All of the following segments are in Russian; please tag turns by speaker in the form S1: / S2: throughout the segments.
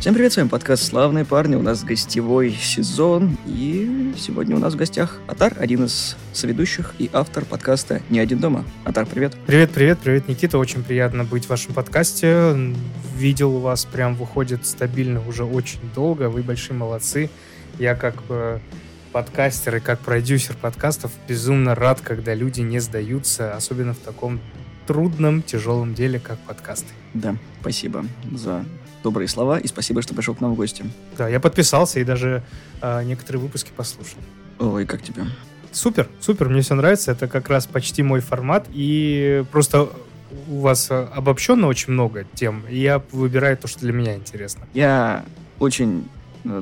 S1: Всем привет, с вами подкаст «Славные парни». У нас гостевой сезон, и сегодня у нас в гостях Атар, один из соведущих и автор подкаста «Не один дома». Атар, привет.
S2: Привет, привет, привет, Никита. Очень приятно быть в вашем подкасте. Видел вас прям выходит стабильно уже очень долго. Вы большие молодцы. Я как подкастер и как продюсер подкастов безумно рад, когда люди не сдаются, особенно в таком трудном, тяжелом деле, как подкасты.
S1: Да, спасибо за добрые слова и спасибо, что пришел к нам в гости.
S2: Да, я подписался и даже э, некоторые выпуски послушал.
S1: Ой, как тебе?
S2: Супер, супер, мне все нравится. Это как раз почти мой формат. И просто у вас обобщенно очень много тем, и я выбираю то, что для меня интересно.
S1: Я очень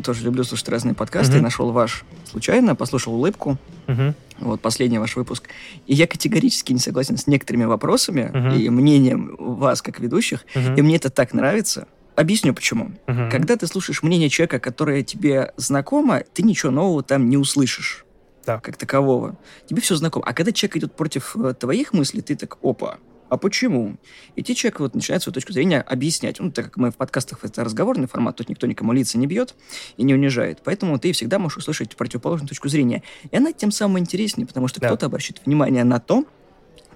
S1: тоже люблю слушать разные подкасты. Uh-huh. Нашел ваш случайно, послушал улыбку. Uh-huh. Вот последний ваш выпуск. И я категорически не согласен с некоторыми вопросами uh-huh. и мнением вас как ведущих. Uh-huh. И мне это так нравится. Объясню почему. Uh-huh. Когда ты слушаешь мнение человека, которое тебе знакомо, ты ничего нового там не услышишь. Да. Как такового. Тебе все знакомо. А когда человек идет против э, твоих мыслей, ты так, опа, а почему? И те человек вот начинает свою точку зрения объяснять. Ну, так как мы в подкастах это разговорный формат, тут никто никому лица не бьет и не унижает. Поэтому ты всегда можешь услышать противоположную точку зрения. И она тем самым интереснее, потому что да. кто-то обращает внимание на то,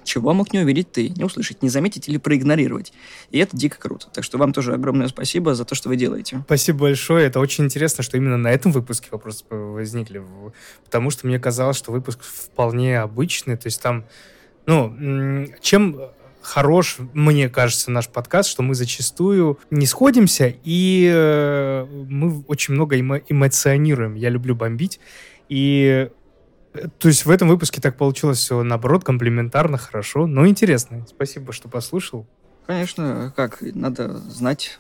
S1: чего мог не увидеть ты, не услышать, не заметить или проигнорировать. И это дико круто. Так что вам тоже огромное спасибо за то, что вы делаете.
S2: Спасибо большое. Это очень интересно, что именно на этом выпуске вопросы возникли. Потому что мне казалось, что выпуск вполне обычный. То есть там, ну, чем хорош, мне кажется, наш подкаст, что мы зачастую не сходимся, и э, мы очень много эмо- эмоционируем. Я люблю бомбить. И то есть в этом выпуске так получилось все, наоборот, комплементарно, хорошо, но интересно. Спасибо, что послушал.
S1: Конечно, как, надо знать,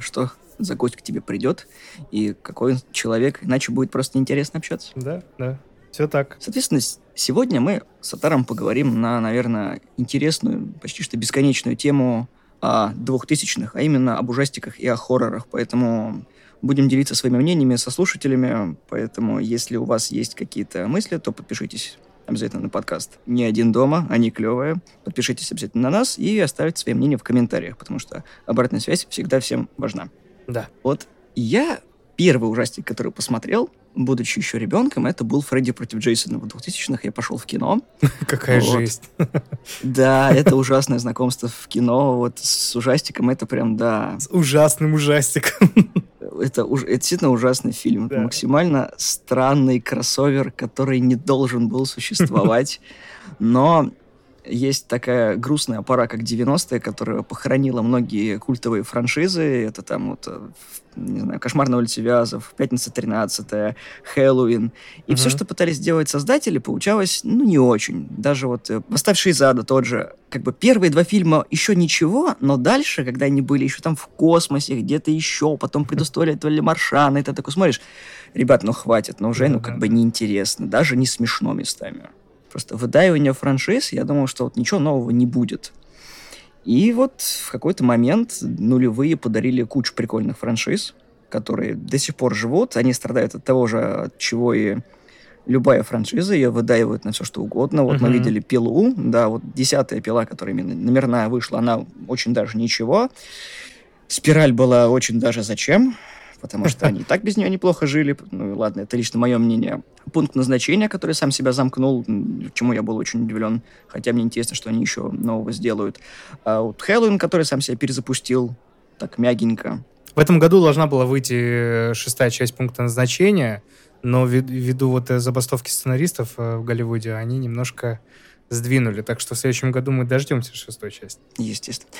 S1: что за гость к тебе придет и какой человек, иначе будет просто неинтересно общаться.
S2: Да, да, все так.
S1: Соответственно, сегодня мы с Атаром поговорим на, наверное, интересную, почти что бесконечную тему о двухтысячных, а именно об ужастиках и о хоррорах. Поэтому Будем делиться своими мнениями со слушателями, поэтому если у вас есть какие-то мысли, то подпишитесь обязательно на подкаст «Не один дома», они клевые. Подпишитесь обязательно на нас и оставьте свои мнения в комментариях, потому что обратная связь всегда всем важна.
S2: Да.
S1: Вот я первый ужастик, который посмотрел, будучи еще ребенком, это был Фредди против Джейсона в 2000-х. Я пошел в кино.
S2: Какая вот. жесть.
S1: Да, это ужасное знакомство в кино. Вот с ужастиком это прям, да.
S2: С ужасным ужастиком.
S1: Это, это действительно ужасный фильм. Да. Это максимально странный кроссовер, который не должен был существовать. Но есть такая грустная пора, как 90-е, которая похоронила многие культовые франшизы. Это там вот, э, не знаю, «Кошмар на улице Вязов», «Пятница 13 «Хэллоуин». И mm-hmm. все, что пытались сделать создатели, получалось, ну, не очень. Даже вот э, «Восставший из ада» тот же. Как бы первые два фильма еще ничего, но дальше, когда они были еще там в космосе, где-то еще, потом предустоили Маршана, и ты такой смотришь, ребят, ну хватит, ну уже, ну как бы неинтересно, даже не смешно местами. Просто выдаивание франшиз, я думал, что вот ничего нового не будет. И вот в какой-то момент нулевые подарили кучу прикольных франшиз, которые до сих пор живут. Они страдают от того же, от чего и любая франшиза, ее выдаивают на все что угодно. Вот uh-huh. мы видели пилу, да, вот десятая пила, которая именно номерная вышла, она очень даже ничего. Спираль была очень даже зачем потому что они и так без нее неплохо жили. Ну, ладно, это лично мое мнение. Пункт назначения, который сам себя замкнул, чему я был очень удивлен, хотя мне интересно, что они еще нового сделают. А вот Хэллоуин, который сам себя перезапустил, так мягенько.
S2: В этом году должна была выйти э, шестая часть пункта назначения, но ввиду вот э, забастовки сценаристов э, в Голливуде они немножко сдвинули. Так что в следующем году мы дождемся шестой части.
S1: Естественно.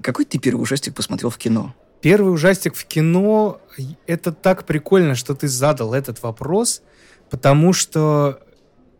S1: Какой ты первый ужастик посмотрел в кино?
S2: Первый ужастик в кино, это так прикольно, что ты задал этот вопрос, потому что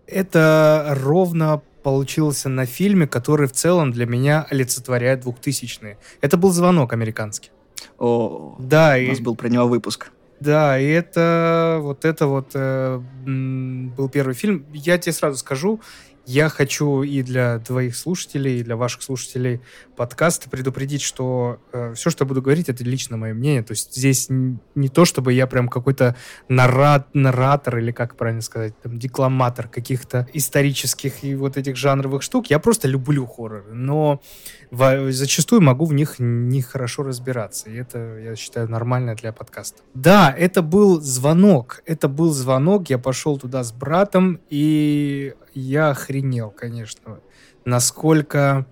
S2: это ровно получился на фильме, который в целом для меня олицетворяет двухтысячные. Это был «Звонок» американский.
S1: О, да, у нас и... был про него выпуск.
S2: Да, и это вот это вот э, был первый фильм. Я тебе сразу скажу, я хочу и для твоих слушателей, и для ваших слушателей подкаста предупредить, что э, все, что я буду говорить, это лично мое мнение. То есть здесь не то, чтобы я прям какой-то нарат, наратор или, как правильно сказать, там, декламатор каких-то исторических и вот этих жанровых штук. Я просто люблю хорроры, но в, зачастую могу в них нехорошо разбираться. И это, я считаю, нормально для подкаста. Да, это был звонок. Это был звонок. Я пошел туда с братом, и я охренел, конечно. Насколько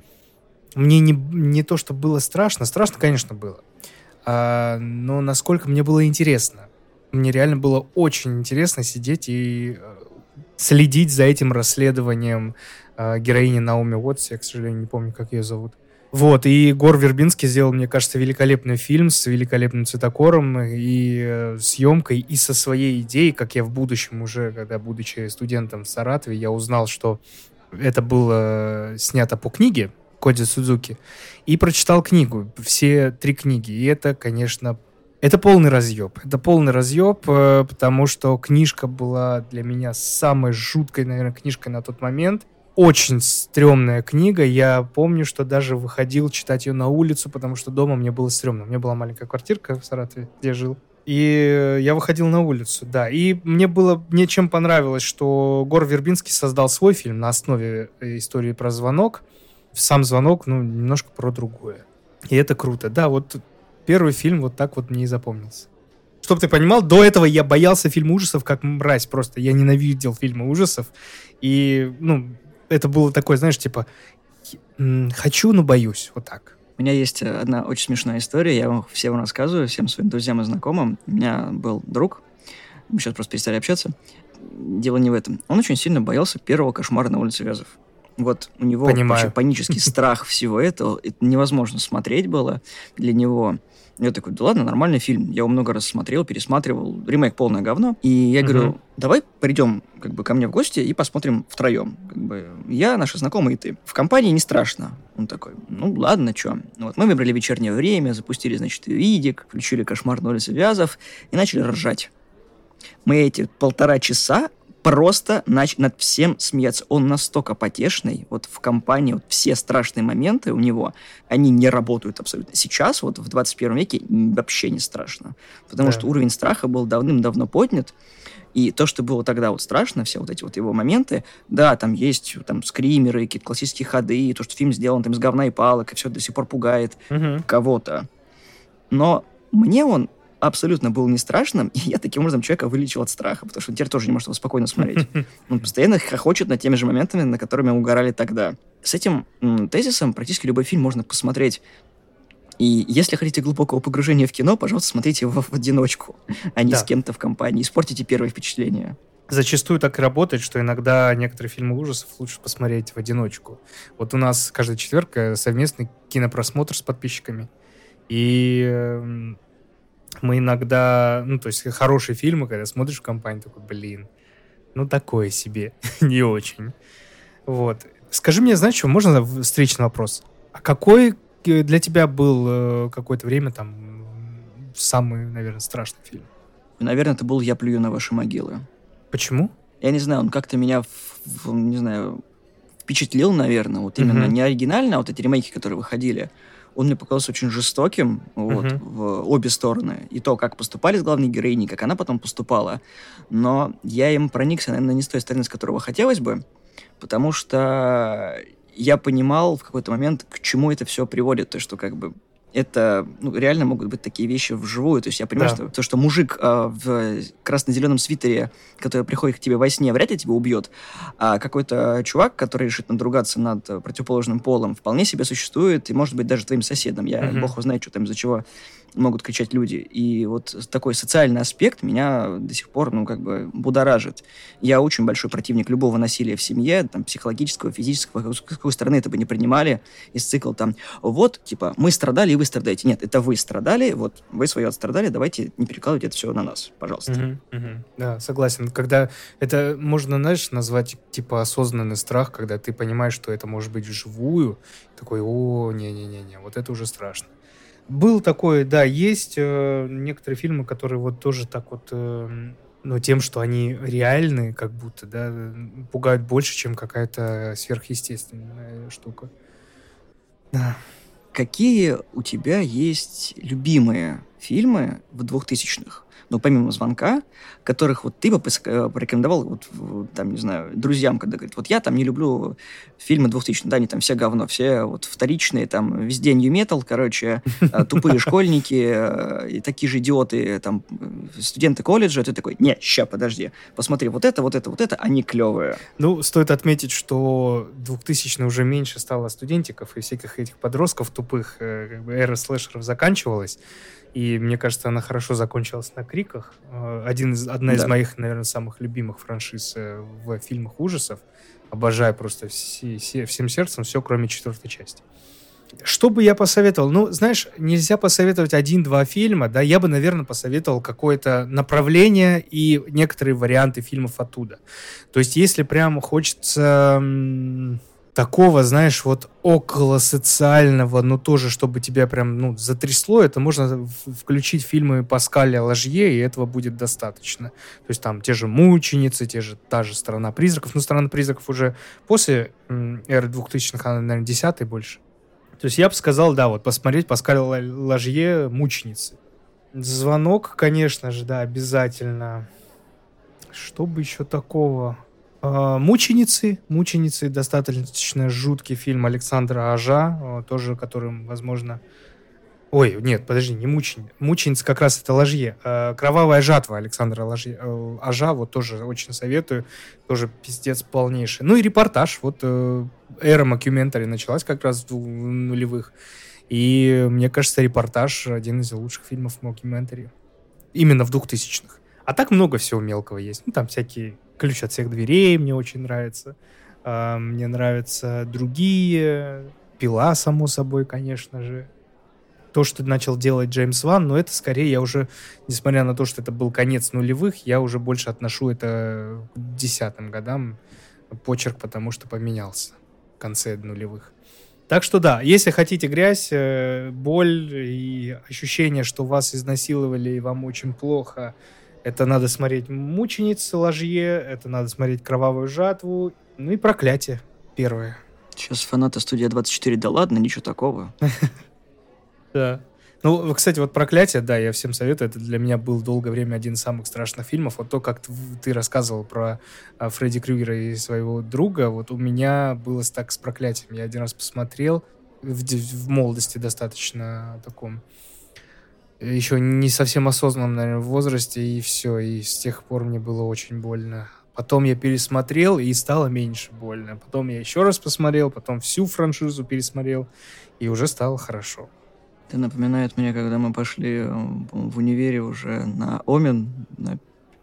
S2: мне не, не то, что было страшно. Страшно, конечно, было. А, но насколько мне было интересно. Мне реально было очень интересно сидеть и э, следить за этим расследованием э, героини Наоми Уотс. Я, к сожалению, не помню, как ее зовут. Вот, и Гор Вербинский сделал, мне кажется, великолепный фильм с великолепным цветокором и э, съемкой, и со своей идеей, как я в будущем уже, когда, будучи студентом в Саратове, я узнал, что это было снято по книге Коди Судзуки, и прочитал книгу, все три книги, и это, конечно, это полный разъеб. Это полный разъеб, э, потому что книжка была для меня самой жуткой, наверное, книжкой на тот момент очень стрёмная книга. Я помню, что даже выходил читать ее на улицу, потому что дома мне было стрёмно. У меня была маленькая квартирка в Саратове, где я жил. И я выходил на улицу, да. И мне было, мне чем понравилось, что Гор Вербинский создал свой фильм на основе истории про звонок. Сам звонок, ну, немножко про другое. И это круто. Да, вот первый фильм вот так вот мне и запомнился. Чтобы ты понимал, до этого я боялся фильма ужасов как мразь просто. Я ненавидел фильмы ужасов. И, ну, это было такое, знаешь, типа, хочу, но боюсь, вот так.
S1: У меня есть одна очень смешная история, я вам всем рассказываю, всем своим друзьям и знакомым. У меня был друг, мы сейчас просто перестали общаться. Дело не в этом. Он очень сильно боялся первого кошмара на улице Вязов. Вот у него
S2: Понимаю.
S1: вообще панический страх всего этого. Это невозможно смотреть было для него. Я такой, да ладно, нормальный фильм. Я его много раз смотрел, пересматривал. Ремейк полное говно. И я говорю, угу. давай придем как бы ко мне в гости и посмотрим втроем. Как бы я, наши знакомые и ты. В компании не страшно. Он такой, ну ладно, что. Вот мы выбрали вечернее время, запустили, значит, видик, включили кошмар улице Вязов и начали ржать. Мы эти полтора часа просто нач- над всем смеяться. Он настолько потешный, вот в компании, вот все страшные моменты у него, они не работают абсолютно. Сейчас, вот в 21 веке, вообще не страшно. Потому да. что уровень страха был давным-давно поднят, и то, что было тогда вот страшно, все вот эти вот его моменты, да, там есть там скримеры, какие-то классические ходы, и то, что фильм сделан там из говна и палок, и все до сих пор пугает угу. кого-то. Но мне он абсолютно был не страшным, и я таким образом человека вылечил от страха, потому что он теперь тоже не может его спокойно смотреть. Он постоянно хохочет над теми же моментами, на которыми угорали тогда. С этим тезисом практически любой фильм можно посмотреть и если хотите глубокого погружения в кино, пожалуйста, смотрите его в одиночку, а не да. с кем-то в компании. Испортите первое впечатление.
S2: Зачастую так и работает, что иногда некоторые фильмы ужасов лучше посмотреть в одиночку. Вот у нас каждый четверг э, совместный кинопросмотр с подписчиками. И эм, мы иногда, ну, то есть хорошие фильмы, когда смотришь в компании, такой, блин, ну, такое себе, не очень. Вот. Скажи мне, знаешь, что, можно встречный вопрос? А какой для тебя был э, какое-то время там самый, наверное, страшный фильм?
S1: Наверное, это был «Я плюю на ваши могилы».
S2: Почему?
S1: Я не знаю, он как-то меня, не знаю, впечатлил, наверное, вот именно mm-hmm. не оригинально, а вот эти ремейки, которые выходили он мне показался очень жестоким вот, uh-huh. в обе стороны. И то, как поступали с главной героиней, как она потом поступала. Но я им проникся, наверное, не с той стороны, с которого хотелось бы, потому что я понимал в какой-то момент, к чему это все приводит. То, что как бы это ну, реально могут быть такие вещи вживую. То есть я понимаю, да. что то, что мужик э, в красно-зеленом свитере, который приходит к тебе во сне, вряд ли тебя убьет, а какой-то чувак, который решит надругаться над противоположным полом, вполне себе существует и может быть даже твоим соседом. Я mm-hmm. бог знает, что там из-за чего могут кричать люди. И вот такой социальный аспект меня до сих пор, ну, как бы будоражит. Я очень большой противник любого насилия в семье, там, психологического, физического, с какой стороны это бы не принимали, из цикла там, вот, типа, мы страдали, и вы страдаете. Нет, это вы страдали, вот, вы свое отстрадали, давайте не перекладывайте это все на нас, пожалуйста.
S2: Угу, угу. Да, согласен. Когда это можно, знаешь, назвать, типа, осознанный страх, когда ты понимаешь, что это может быть вживую, такой, о, не-не-не-не, вот это уже страшно. Был такой, да, есть э, некоторые фильмы, которые вот тоже так вот, э, ну, тем, что они реальные, как будто, да, пугают больше, чем какая-то сверхъестественная штука. Да.
S1: какие у тебя есть любимые фильмы в 2000-х? Ну, помимо звонка, которых вот ты бы э, порекомендовал, вот, там, не знаю, друзьям, когда говорит, вот я там не люблю фильмы 2000 да, они там все говно, все вот вторичные, там, везде нью метал, короче, э, тупые школьники э, и такие же идиоты, там, студенты колледжа, ты такой, не, ща, подожди, посмотри, вот это, вот это, вот это, они клевые.
S2: Ну, стоит отметить, что 2000 уже меньше стало студентиков и всяких этих подростков тупых, как бы эра слэшеров заканчивалась, и мне кажется, она хорошо закончилась на криках. Э, один из, одна да. из моих, наверное, самых любимых франшиз э, в фильмах ужасов. Обожаю просто все, все, всем сердцем все, кроме четвертой части. Что бы я посоветовал? Ну, знаешь, нельзя посоветовать один-два фильма, да, я бы, наверное, посоветовал какое-то направление и некоторые варианты фильмов оттуда. То есть, если прям хочется такого, знаешь, вот около социального, но тоже, чтобы тебя прям, ну, затрясло, это можно включить фильмы Паскаля Ложье, и этого будет достаточно. То есть там те же «Мученицы», те же, та же «Страна призраков», ну, «Страна призраков» уже после эры 2000-х, она, наверное, десятый больше. То есть я бы сказал, да, вот посмотреть Паскаля Ложье «Мученицы». Звонок, конечно же, да, обязательно. Что бы еще такого? А, «Мученицы». «Мученицы» — достаточно жуткий фильм Александра Ажа, а, тоже которым, возможно... Ой, нет, подожди, не мученица. Мученица как раз это ложье. А, «Кровавая жатва» Александра ложье, э, Ажа, вот тоже очень советую. Тоже пиздец полнейший. Ну и репортаж. Вот э, эра мокюментари началась как раз в нулевых. И мне кажется, репортаж один из лучших фильмов мокюментари. Именно в двухтысячных. А так много всего мелкого есть. Ну, там всякие ключ от всех дверей мне очень нравится. А, мне нравятся другие. Пила, само собой, конечно же. То, что начал делать Джеймс Ван, но это скорее я уже, несмотря на то, что это был конец нулевых, я уже больше отношу это к десятым годам почерк, потому что поменялся в конце нулевых. Так что да, если хотите грязь, э, боль и ощущение, что вас изнасиловали и вам очень плохо, это надо смотреть «Мученицы ложье», это надо смотреть «Кровавую жатву», ну и «Проклятие» первое.
S1: Сейчас фанаты студия 24, да ладно, ничего такого.
S2: Да. Ну, кстати, вот «Проклятие», да, я всем советую. Это для меня был долгое время один из самых страшных фильмов. Вот то, как ты рассказывал про а, Фредди Крюгера и своего друга, вот у меня было так с «Проклятием». Я один раз посмотрел в, в молодости достаточно таком еще не совсем осознанном, наверное, возрасте, и все. И с тех пор мне было очень больно. Потом я пересмотрел, и стало меньше больно. Потом я еще раз посмотрел, потом всю франшизу пересмотрел, и уже стало хорошо.
S1: Это напоминает мне, когда мы пошли э, в универе уже на Омен, на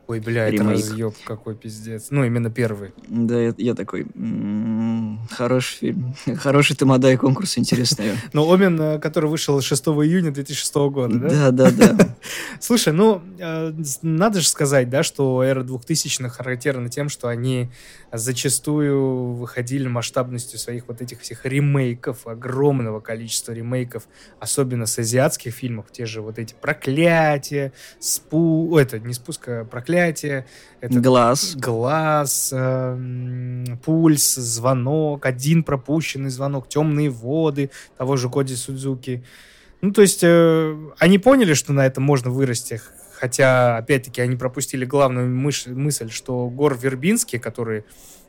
S2: Ой, бля, ремейк. это разъеб какой пиздец. Ну, именно первый.
S1: Да, я, я такой, м-м, хороший фильм. Хороший Тамадай конкурс, интересный.
S2: Ну, Омен, э, который вышел 6 июня 2006 года,
S1: да? Да, да, да.
S2: Слушай, ну, э, надо же сказать, да, что эра 2000-х характерна тем, что они зачастую выходили масштабностью своих вот этих всех ремейков, огромного количества ремейков, особенно с азиатских фильмов, те же вот эти «Проклятия», спу... это не спуска, «Проклятие», это
S1: глаз,
S2: глаз, э, пульс, звонок, один пропущенный звонок, темные воды того же Коди Судзуки. Ну, то есть э, они поняли, что на этом можно вырасти, Хотя, опять-таки, они пропустили главную мыш- мысль, что Гор Вербинский, который,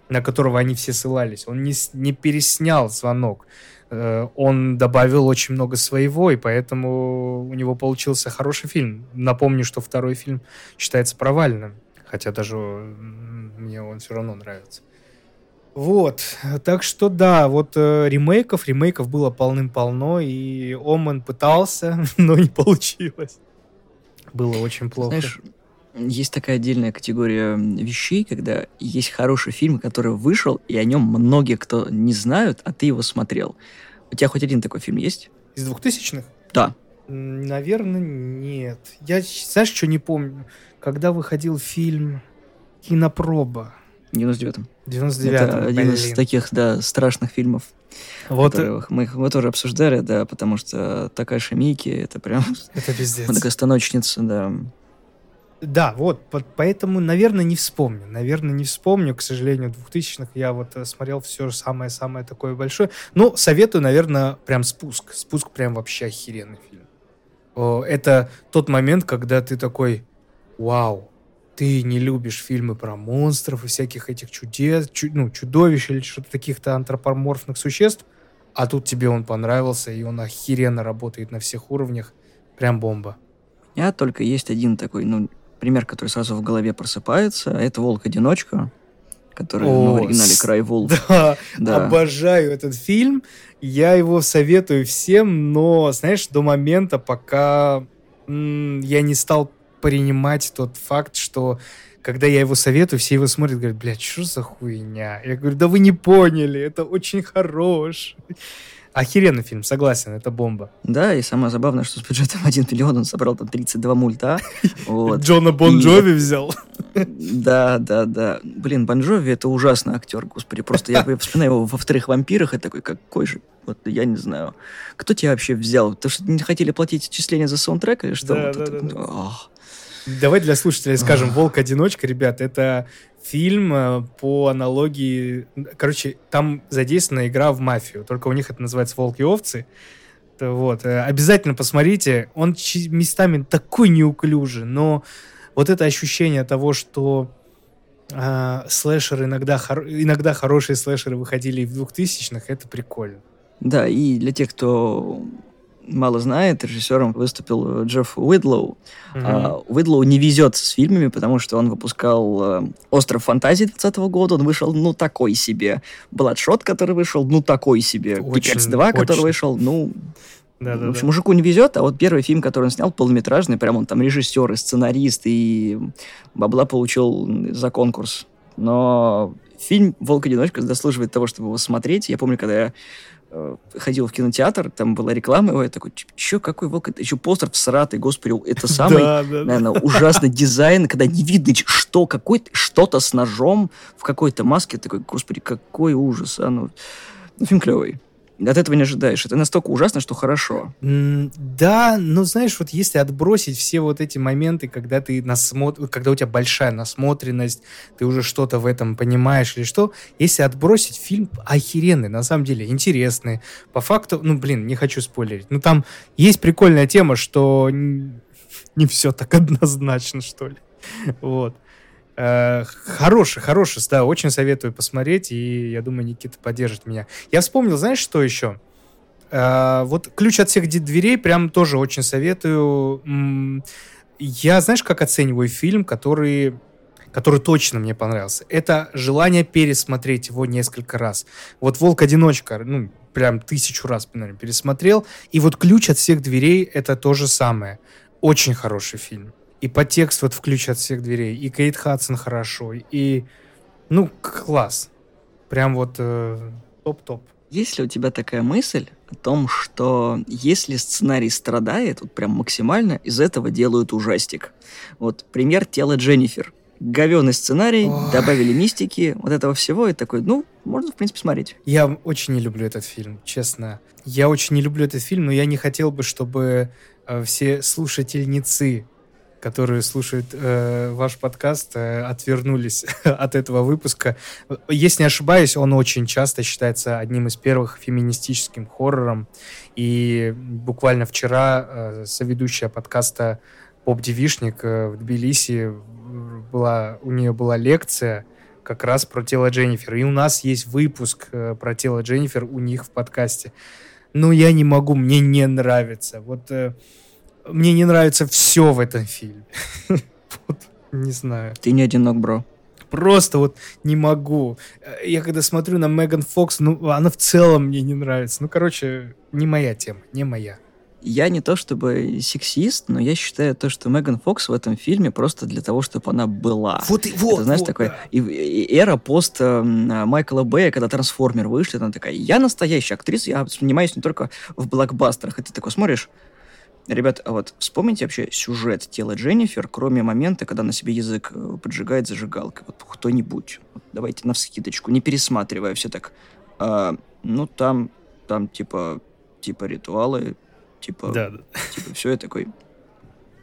S2: на которого они все ссылались, он не, не переснял звонок. Э, он добавил очень много своего, и поэтому у него получился хороший фильм. Напомню, что второй фильм считается провальным. Хотя даже мне он все равно нравится. Вот, так что да, вот э, ремейков, ремейков было полным-полно, и Оман пытался, но не получилось. Было очень плохо.
S1: Знаешь, есть такая отдельная категория вещей, когда есть хороший фильм, который вышел, и о нем многие кто не знают, а ты его смотрел. У тебя хоть один такой фильм есть?
S2: Из двухтысячных?
S1: Да.
S2: Наверное, нет. Я, знаешь, что не помню? Когда выходил фильм «Кинопроба»,
S1: в 99-м.
S2: 99
S1: Это один блин. из таких, да, страшных фильмов. Вот. Которых мы, мы тоже обсуждали, да, потому что такая Мики, это прям...
S2: Это пиздец.
S1: Многостаночница, да.
S2: Да, вот, поэтому, наверное, не вспомню. Наверное, не вспомню, к сожалению, 2000-х. Я вот э, смотрел все самое-самое такое большое. Но советую, наверное, прям «Спуск». «Спуск» прям вообще охеренный фильм. Это тот момент, когда ты такой, вау, ты не любишь фильмы про монстров и всяких этих чудес, чу, ну, чудовищ или что-то таких-то антропоморфных существ, а тут тебе он понравился, и он охеренно работает на всех уровнях. Прям бомба.
S1: У меня только есть один такой, ну, пример, который сразу в голове просыпается. Это «Волк-одиночка», который О, ну, в оригинале «Край волк».
S2: Да, да, обожаю этот фильм. Я его советую всем, но, знаешь, до момента, пока м- я не стал принимать тот факт, что когда я его советую, все его смотрят, говорят, блядь, что за хуйня? Я говорю, да вы не поняли, это очень хорош. Охеренный фильм, согласен, это бомба.
S1: Да, и самое забавное, что с бюджетом 1 миллион он собрал там 32 мульта.
S2: Вот. Джона Бон Джови взял.
S1: Да, да, да. Блин, Бон Джови это ужасный актер, господи. Просто я вспоминаю его во вторых вампирах, и такой, какой же, вот я не знаю. Кто тебя вообще взял? То, что не хотели платить отчисления за саундтрек или что? Да, вот да, да, да.
S2: Давай для слушателей скажем, «Волк-одиночка», ребят, это фильм э, по аналогии... Короче, там задействована игра в мафию, только у них это называется «Волки и овцы». Вот. Э, обязательно посмотрите. Он местами такой неуклюжий, но вот это ощущение того, что э, слэшеры иногда, хор... иногда хорошие слэшеры выходили и в 2000-х, это прикольно.
S1: Да, и для тех, кто мало знает, режиссером выступил Джефф Уидлоу. Mm-hmm. А, Уидлоу не везет с фильмами, потому что он выпускал а, «Остров фантазии» 2020 года, он вышел, ну, такой себе. «Бладшот», который вышел, ну, такой себе. «Пикекс 2», очень. который вышел, ну... Да, да, в общем, да. мужику не везет, а вот первый фильм, который он снял, полнометражный, прям он там режиссер и сценарист, и бабла получил за конкурс. Но фильм «Волк-одиночка» заслуживает того, чтобы его смотреть. Я помню, когда я Э, ходил в кинотеатр, там была реклама его, я такой, чё, какой волк? Это еще постер всратый, господи, это самый, да, да, наверное, да. ужасный дизайн, когда не видно, что, какой что-то с ножом в какой-то маске, такой, господи, какой ужас, а ну, ну фильм клевый от этого не ожидаешь. Это настолько ужасно, что хорошо.
S2: да, но знаешь, вот если отбросить все вот эти моменты, когда ты насмотр... когда у тебя большая насмотренность, ты уже что-то в этом понимаешь или что, если отбросить, фильм охеренный, на самом деле, интересный. По факту, ну, блин, не хочу спойлерить. Ну, там есть прикольная тема, что не все так однозначно, что ли. Вот. Э, хороший, хороший, да, очень советую посмотреть, и я думаю, Никита поддержит меня. Я вспомнил, знаешь, что еще? Э, вот «Ключ от всех дверей» прям тоже очень советую. Я, знаешь, как оцениваю фильм, который который точно мне понравился. Это желание пересмотреть его несколько раз. Вот «Волк-одиночка», ну, прям тысячу раз, наверное, пересмотрел. И вот «Ключ от всех дверей» — это то же самое. Очень хороший фильм и по тексту вот включ от всех дверей, и Кейт Хадсон хорошо, и, ну, класс. Прям вот э, топ-топ.
S1: Есть ли у тебя такая мысль о том, что если сценарий страдает, вот прям максимально, из этого делают ужастик? Вот пример «Тело Дженнифер». Говеный сценарий, Ой. добавили мистики, вот этого всего, и такой, ну, можно, в принципе, смотреть.
S2: Я очень не люблю этот фильм, честно. Я очень не люблю этот фильм, но я не хотел бы, чтобы э, все слушательницы которые слушают э, ваш подкаст, э, отвернулись от этого выпуска. Если не ошибаюсь, он очень часто считается одним из первых феминистическим хоррором. И буквально вчера э, соведущая подкаста Поп Девишник э, в Тбилиси была, у нее была лекция как раз про тело Дженнифер. И у нас есть выпуск э, про тело Дженнифер у них в подкасте. Но я не могу, мне не нравится. Вот э, мне не нравится все в этом фильме. вот, не знаю.
S1: Ты не одинок, бро.
S2: Просто вот не могу. Я когда смотрю на Меган Фокс, ну, она в целом мне не нравится. Ну, короче, не моя тема, не моя.
S1: Я не то чтобы сексист, но я считаю то, что Меган Фокс в этом фильме просто для того, чтобы она была.
S2: Вот и вот.
S1: Это, знаешь,
S2: вот,
S1: такой да. и, и, эра пост э, Майкла Бэя, когда Трансформер вышли, она такая, я настоящая актриса, я снимаюсь не только в блокбастерах. И ты такой смотришь, Ребят, а вот вспомните вообще сюжет тела Дженнифер, кроме момента, когда на себе язык э, поджигает зажигалкой. Вот кто-нибудь. Вот давайте на вскидочку, не пересматривая все так. А, ну, там, там типа, типа ритуалы, типа, да, да. типа все, я такой...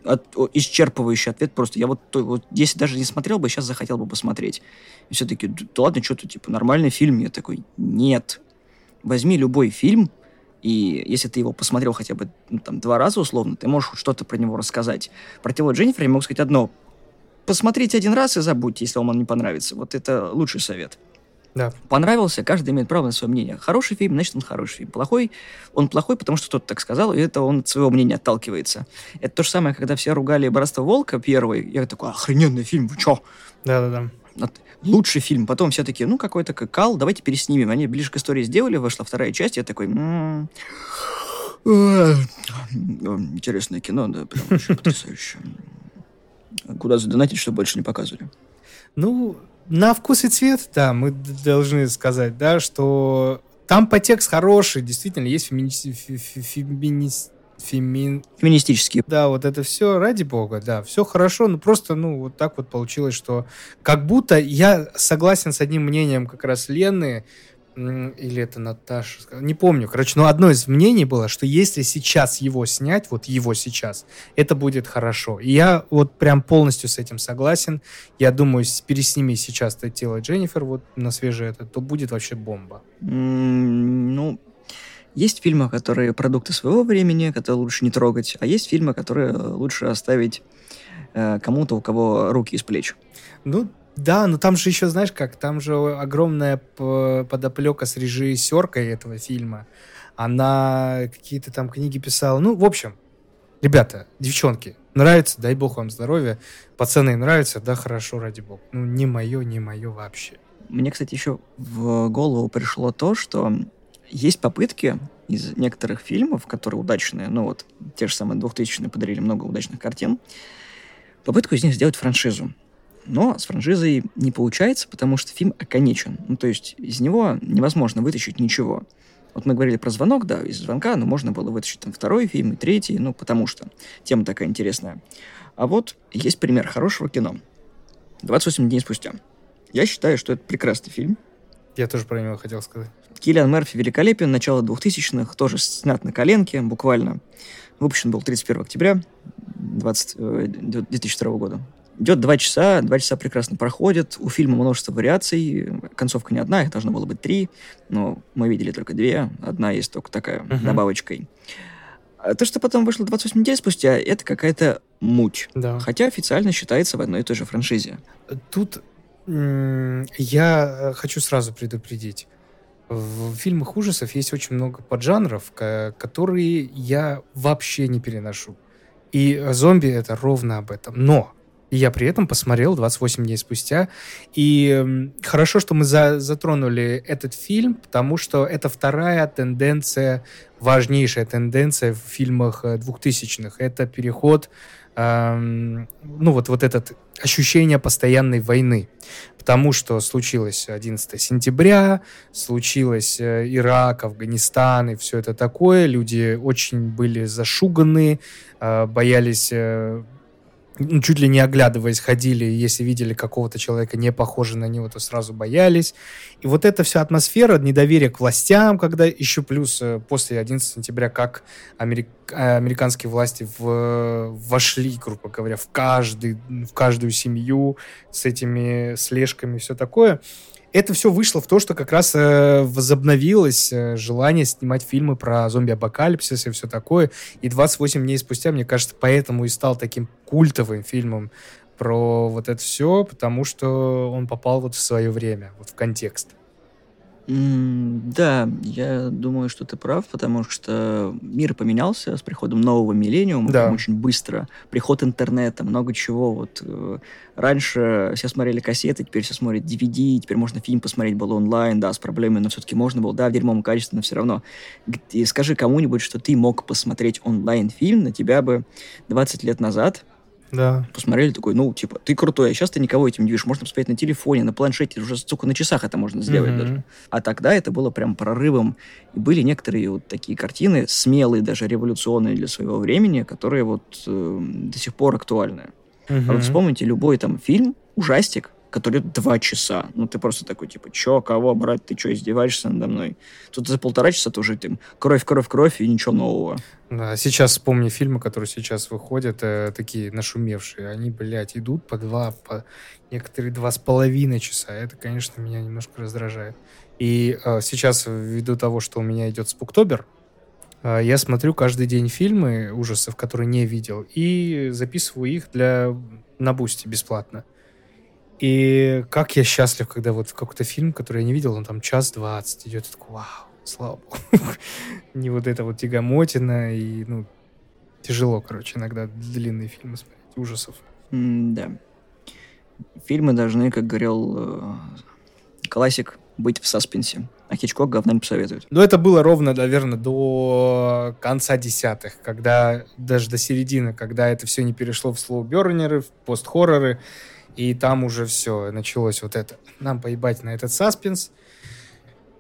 S1: от, исчерпывающий ответ просто. Я вот, то, вот если даже не смотрел бы, сейчас захотел бы посмотреть. И все-таки, да ладно, что-то, типа, нормальный фильм. Я такой, нет. Возьми любой фильм, и если ты его посмотрел хотя бы ну, там, два раза условно, ты можешь что-то про него рассказать. Про тело Дженнифер я могу сказать одно. Посмотрите один раз и забудьте, если вам он не понравится. Вот это лучший совет.
S2: Да.
S1: Понравился, каждый имеет право на свое мнение. Хороший фильм, значит, он хороший фильм. Плохой, он плохой, потому что кто-то так сказал, и это он от своего мнения отталкивается. Это то же самое, когда все ругали «Братство Волка» первый. Я такой, охрененный фильм, вы чё?
S2: Да-да-да.
S1: Лучший фильм. Потом все такие, ну, какой-то кал, давайте переснимем. Они ближе к истории сделали, вышла вторая часть, я такой... М-м-м. Интересное кино, да, прям очень потрясающе. Куда задонатить, чтобы больше не показывали?
S2: Ну, на вкус и цвет, да, мы должны сказать, да, что там подтекст хороший, действительно, есть фемини... фемини... Фемин...
S1: Феминистические.
S2: Да, вот это все, ради бога, да, все хорошо, но просто, ну, вот так вот получилось, что как будто я согласен с одним мнением как раз Лены, или это Наташа, не помню. Короче, но одно из мнений было, что если сейчас его снять, вот его сейчас, это будет хорошо. И я вот прям полностью с этим согласен. Я думаю, пересними сейчас это тело Дженнифер вот на свежее это, то будет вообще бомба.
S1: ну, есть фильмы, которые продукты своего времени, которые лучше не трогать, а есть фильмы, которые лучше оставить э, кому-то, у кого руки из плеч.
S2: Ну, да, но там же еще, знаешь как, там же огромная подоплека с режиссеркой этого фильма. Она какие-то там книги писала. Ну, в общем, ребята, девчонки, нравится, дай бог вам здоровья. Пацаны, нравится, да, хорошо, ради бога. Ну, не мое, не мое вообще.
S1: Мне, кстати, еще в голову пришло то, что есть попытки из некоторых фильмов, которые удачные, ну вот, те же самые 2000-е подарили много удачных картин, попытку из них сделать франшизу. Но с франшизой не получается, потому что фильм оконечен. Ну, то есть из него невозможно вытащить ничего. Вот мы говорили про звонок, да, из звонка, но можно было вытащить там второй фильм и третий, ну, потому что тема такая интересная. А вот есть пример хорошего кино. 28 дней спустя. Я считаю, что это прекрасный фильм.
S2: Я тоже про него хотел сказать.
S1: Киллиан Мерфи великолепен, начало 2000-х, тоже снят на коленке, буквально. Выпущен был 31 октября 20, 2002 э, года. Идет два часа, два часа прекрасно проходят. У фильма множество вариаций. Концовка не одна, их должно было быть три. Но мы видели только две. Одна есть только такая, uh-huh. добавочкой. А то, что потом вышло 28 недель спустя, это какая-то муть.
S2: Да.
S1: Хотя официально считается в одной и той же франшизе.
S2: Тут я хочу сразу предупредить. В фильмах ужасов есть очень много поджанров, которые я вообще не переношу. И зомби это ровно об этом. Но я при этом посмотрел 28 дней спустя. И хорошо, что мы за, затронули этот фильм, потому что это вторая тенденция, важнейшая тенденция в фильмах 2000-х. Э, это переход, эм, ну вот, вот это ощущение постоянной войны. Потому что случилось 11 сентября, случилось э, Ирак, Афганистан и все это такое. Люди очень были зашуганы, э, боялись э, чуть ли не оглядываясь, ходили, если видели какого-то человека не похожего на него, то сразу боялись. И вот эта вся атмосфера недоверия к властям, когда еще плюс э, после 11 сентября, как америк... Э, американские власти в... вошли, грубо говоря, в, каждый, в каждую семью с этими слежками и все такое – это все вышло в то, что как раз э, возобновилось э, желание снимать фильмы про зомби-апокалипсис и все такое. И 28 дней спустя, мне кажется, поэтому и стал таким культовым фильмом про вот это все, потому что он попал вот в свое время, вот в контекст.
S1: Да, я думаю, что ты прав, потому что мир поменялся с приходом нового миллениума
S2: Да.
S1: очень быстро. Приход интернета, много чего. Вот э, раньше все смотрели кассеты, теперь все смотрят DVD, теперь можно фильм посмотреть было онлайн, да, с проблемами, но все-таки можно было, да, в дерьмовом качестве, но все равно. И скажи кому-нибудь, что ты мог посмотреть онлайн фильм, на тебя бы 20 лет назад
S2: да.
S1: Посмотрели, такой, ну, типа, ты крутой, а сейчас ты никого этим не видишь. Можно посмотреть на телефоне, на планшете, уже сука, на часах это можно сделать mm-hmm. даже. А тогда это было прям прорывом. И были некоторые вот такие картины, смелые, даже революционные для своего времени, которые вот э, до сих пор актуальны. Mm-hmm. А вот вспомните любой там фильм, ужастик, который два часа. Ну, ты просто такой, типа, чё, кого брать, ты чё, издеваешься надо мной? Тут за полтора часа тоже там кровь, кровь, кровь и ничего нового.
S2: Да, сейчас вспомни фильмы, которые сейчас выходят, э, такие нашумевшие. Они, блядь, идут по два, по некоторые два с половиной часа. Это, конечно, меня немножко раздражает. И э, сейчас, ввиду того, что у меня идет Spooktober, э, я смотрю каждый день фильмы ужасов, которые не видел, и записываю их для на Boosty бесплатно. И как я счастлив, когда вот какой-то фильм, который я не видел, он там час двадцать идет, я такой, вау, слава богу. не вот это вот тягомотина и, ну, тяжело, короче, иногда длинные фильмы смотреть, ужасов.
S1: Mm, да. Фильмы должны, как говорил э, классик, быть в саспенсе. А Хичкок говна не посоветует.
S2: Ну, это было ровно, наверное, до конца десятых, когда, даже до середины, когда это все не перешло в слоу-бернеры, в пост-хорроры, и там уже все, началось вот это. Нам поебать на этот саспенс.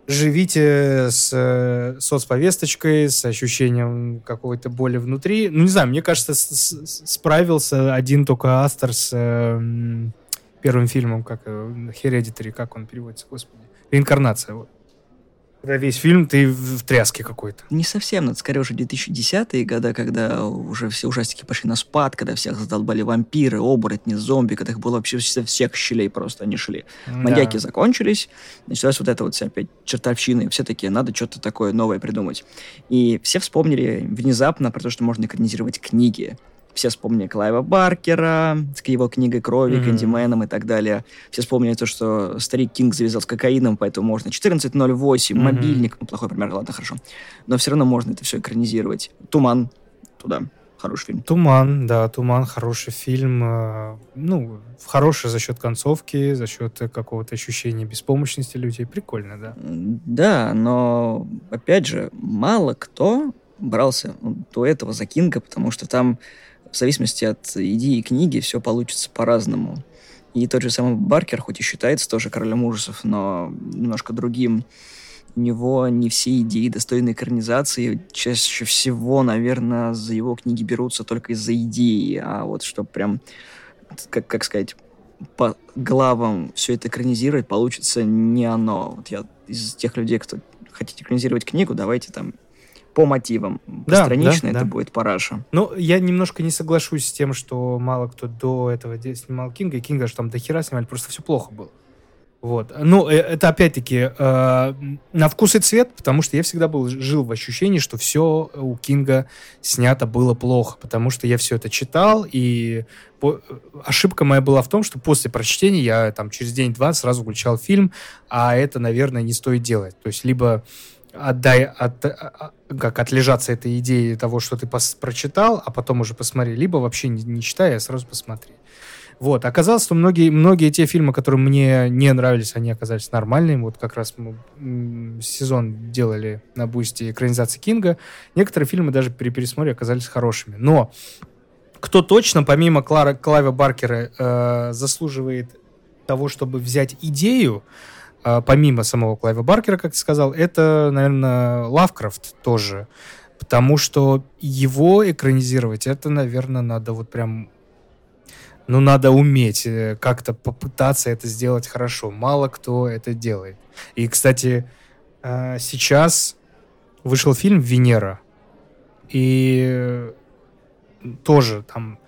S2: Живите с э, соцповесточкой, с ощущением какой-то боли внутри. Ну, не знаю, мне кажется, с, с, справился один только Астер с э, первым фильмом, как э, Hereditary, как он переводится, господи. Реинкарнация, вот. Когда весь фильм ты в тряске какой-то.
S1: Не совсем, это скорее уже 2010-е годы, когда уже все ужастики пошли на спад, когда всех задолбали вампиры, оборотни, зомби, когда их было вообще со всех щелей просто они шли. Да. Маньяки закончились, началась вот эта вот вся опять чертовщина, и все такие, надо что-то такое новое придумать. И все вспомнили внезапно про то, что можно экранизировать книги. Все вспомнили Клайва Баркера с его книгой «Крови», mm-hmm. «Кэндименом» и так далее. Все вспомнили то, что старик Кинг завязал с кокаином, поэтому можно 14.08, mm-hmm. мобильник, ну, плохой пример, ладно, хорошо. Но все равно можно это все экранизировать. «Туман» туда. Хороший фильм.
S2: «Туман», да, «Туман» хороший фильм. Э, ну, хороший за счет концовки, за счет какого-то ощущения беспомощности людей. Прикольно, да.
S1: Да, но, опять же, мало кто брался до этого за Кинга, потому что там в зависимости от идеи книги все получится по-разному. И тот же самый Баркер, хоть и считается тоже королем ужасов, но немножко другим, у него не все идеи достойны экранизации. Чаще всего, наверное, за его книги берутся только из-за идеи, а вот чтобы прям, как, как сказать, по главам все это экранизировать, получится не оно. Вот я из тех людей, кто хотите экранизировать книгу, давайте там по мотивам. Да, Постранично да, это да. будет параша.
S2: Ну, я немножко не соглашусь с тем, что мало кто до этого снимал Кинга, и Кинга же там до хера снимали, просто все плохо было. Вот. Ну, э, это опять-таки э, на вкус и цвет, потому что я всегда был, жил в ощущении, что все у Кинга снято было плохо, потому что я все это читал, и по... ошибка моя была в том, что после прочтения я там через день-два сразу включал фильм, а это, наверное, не стоит делать. То есть либо отдай, от, а, а, как отлежаться этой идеи того, что ты пос, прочитал, а потом уже посмотри, либо вообще не, не читай, а сразу посмотри. Вот. Оказалось, что многие, многие те фильмы, которые мне не нравились, они оказались нормальными. Вот как раз мы сезон делали на бусте экранизации Кинга. Некоторые фильмы даже при пересмотре оказались хорошими. Но кто точно, помимо Клара, Клайва Баркера, э, заслуживает того, чтобы взять идею, помимо самого Клайва Баркера, как ты сказал, это, наверное, Лавкрафт тоже. Потому что его экранизировать, это, наверное, надо вот прям... Ну, надо уметь э, как-то попытаться это сделать хорошо. Мало кто это делает. И, кстати, а, сейчас вышел фильм «Венера». И тоже там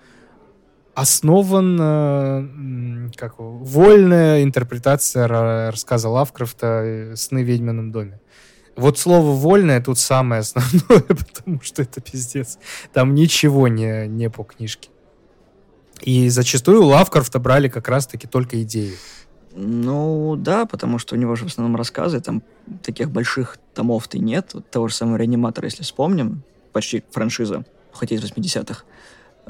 S2: основан э, как вольная интерпретация рассказа Лавкрафта э, «Сны в ведьмином доме». Вот слово «вольное» тут самое основное, потому что это пиздец. Там ничего не, не по книжке. И зачастую Лавкрафта брали как раз-таки только идеи.
S1: Ну, да, потому что у него же в основном рассказы, там таких больших томов-то нет. Вот того же самого «Реаниматора», если вспомним, почти франшиза, хотя из 80-х.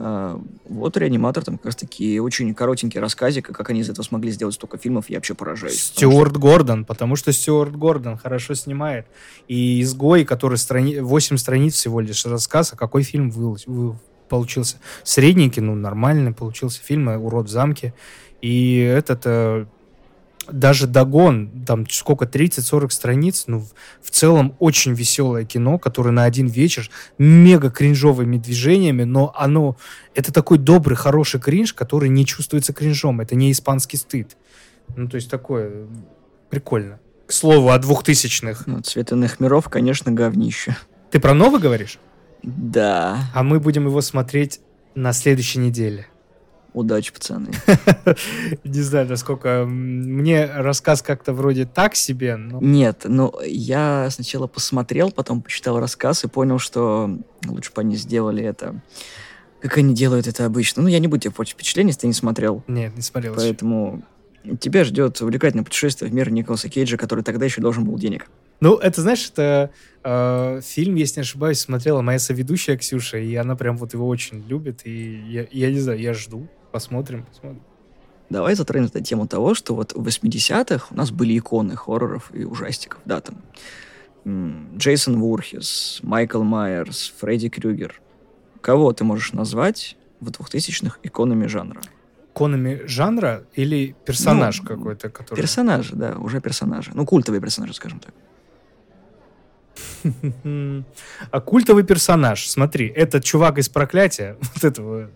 S1: А, вот реаниматор, там как раз таки очень коротенький рассказик, как они из этого смогли сделать столько фильмов, я вообще поражаюсь.
S2: Стюарт что... Гордон, потому что Стюарт Гордон хорошо снимает. И «Изгой», который страни... 8 страниц всего лишь рассказ, а какой фильм вы... Вы... получился? Средненький, ну, нормальный получился фильм «Урод в замке». И этот... Даже Дагон, там сколько, 30-40 страниц, ну, в целом очень веселое кино, которое на один вечер, мега кринжовыми движениями, но оно, это такой добрый, хороший кринж, который не чувствуется кринжом, это не испанский стыд. Ну, то есть такое прикольно. К слову, о двухтысячных.
S1: Ну, «Цвет иных миров», конечно, говнище.
S2: Ты про новый говоришь?
S1: Да.
S2: А мы будем его смотреть на следующей неделе.
S1: Удачи, пацаны.
S2: Не знаю, насколько... Мне рассказ как-то вроде так себе, но...
S1: Нет, ну, я сначала посмотрел, потом почитал рассказ и понял, что лучше бы они сделали это... Как они делают это обычно. Ну, я не буду тебе портить впечатление, если ты не смотрел.
S2: Нет, не смотрел.
S1: Поэтому тебя ждет увлекательное путешествие в мир Николаса Кейджа, который тогда еще должен был денег.
S2: Ну, это, знаешь, это э, фильм, если не ошибаюсь, смотрела моя соведущая Ксюша, и она прям вот его очень любит, и я, я не знаю, я жду. Посмотрим, посмотрим.
S1: Давай затронем эту тему того, что вот в 80-х у нас были иконы хорроров и ужастиков, да, там Джейсон Вурхис, Майкл Майерс, Фредди Крюгер. Кого ты можешь назвать в 2000-х иконами жанра?
S2: Иконами жанра или персонаж ну, какой-то, который...
S1: Персонажи, да, уже персонажи. Ну, культовые персонажи, скажем так.
S2: А культовый персонаж, смотри, этот чувак из проклятия, вот этого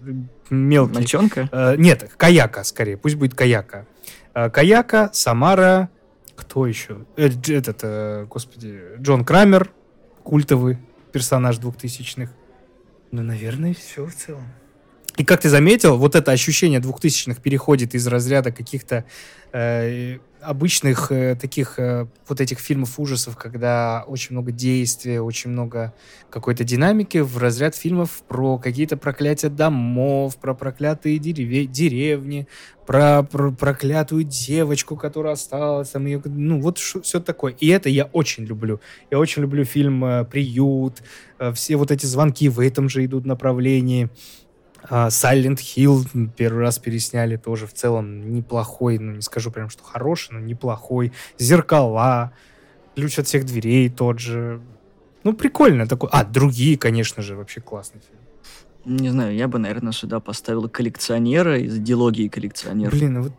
S2: мелкий.
S1: Мальчонка?
S2: Э, нет, Каяка, скорее, пусть будет Каяка. Э, Каяка, Самара, кто еще? Э, этот, э, господи, Джон Крамер, культовый персонаж двухтысячных. Ну, наверное, все в целом. И как ты заметил, вот это ощущение двухтысячных переходит из разряда каких-то э, обычных э, таких э, вот этих фильмов ужасов, когда очень много действия, очень много какой-то динамики, в разряд фильмов про какие-то проклятия домов, про проклятые дереве- деревни, про, про проклятую девочку, которая осталась, там ее, ну вот все такое. И это я очень люблю. Я очень люблю фильм э, «Приют», э, все вот эти звонки в этом же идут направлении. А, Silent Hill первый раз пересняли тоже в целом неплохой, ну не скажу прям, что хороший, но неплохой. Зеркала, ключ от всех дверей тот же. Ну, прикольно такой. А, другие, конечно же, вообще классный фильм.
S1: Не знаю, я бы, наверное, сюда поставил коллекционера из дилогии коллекционера.
S2: Блин, вот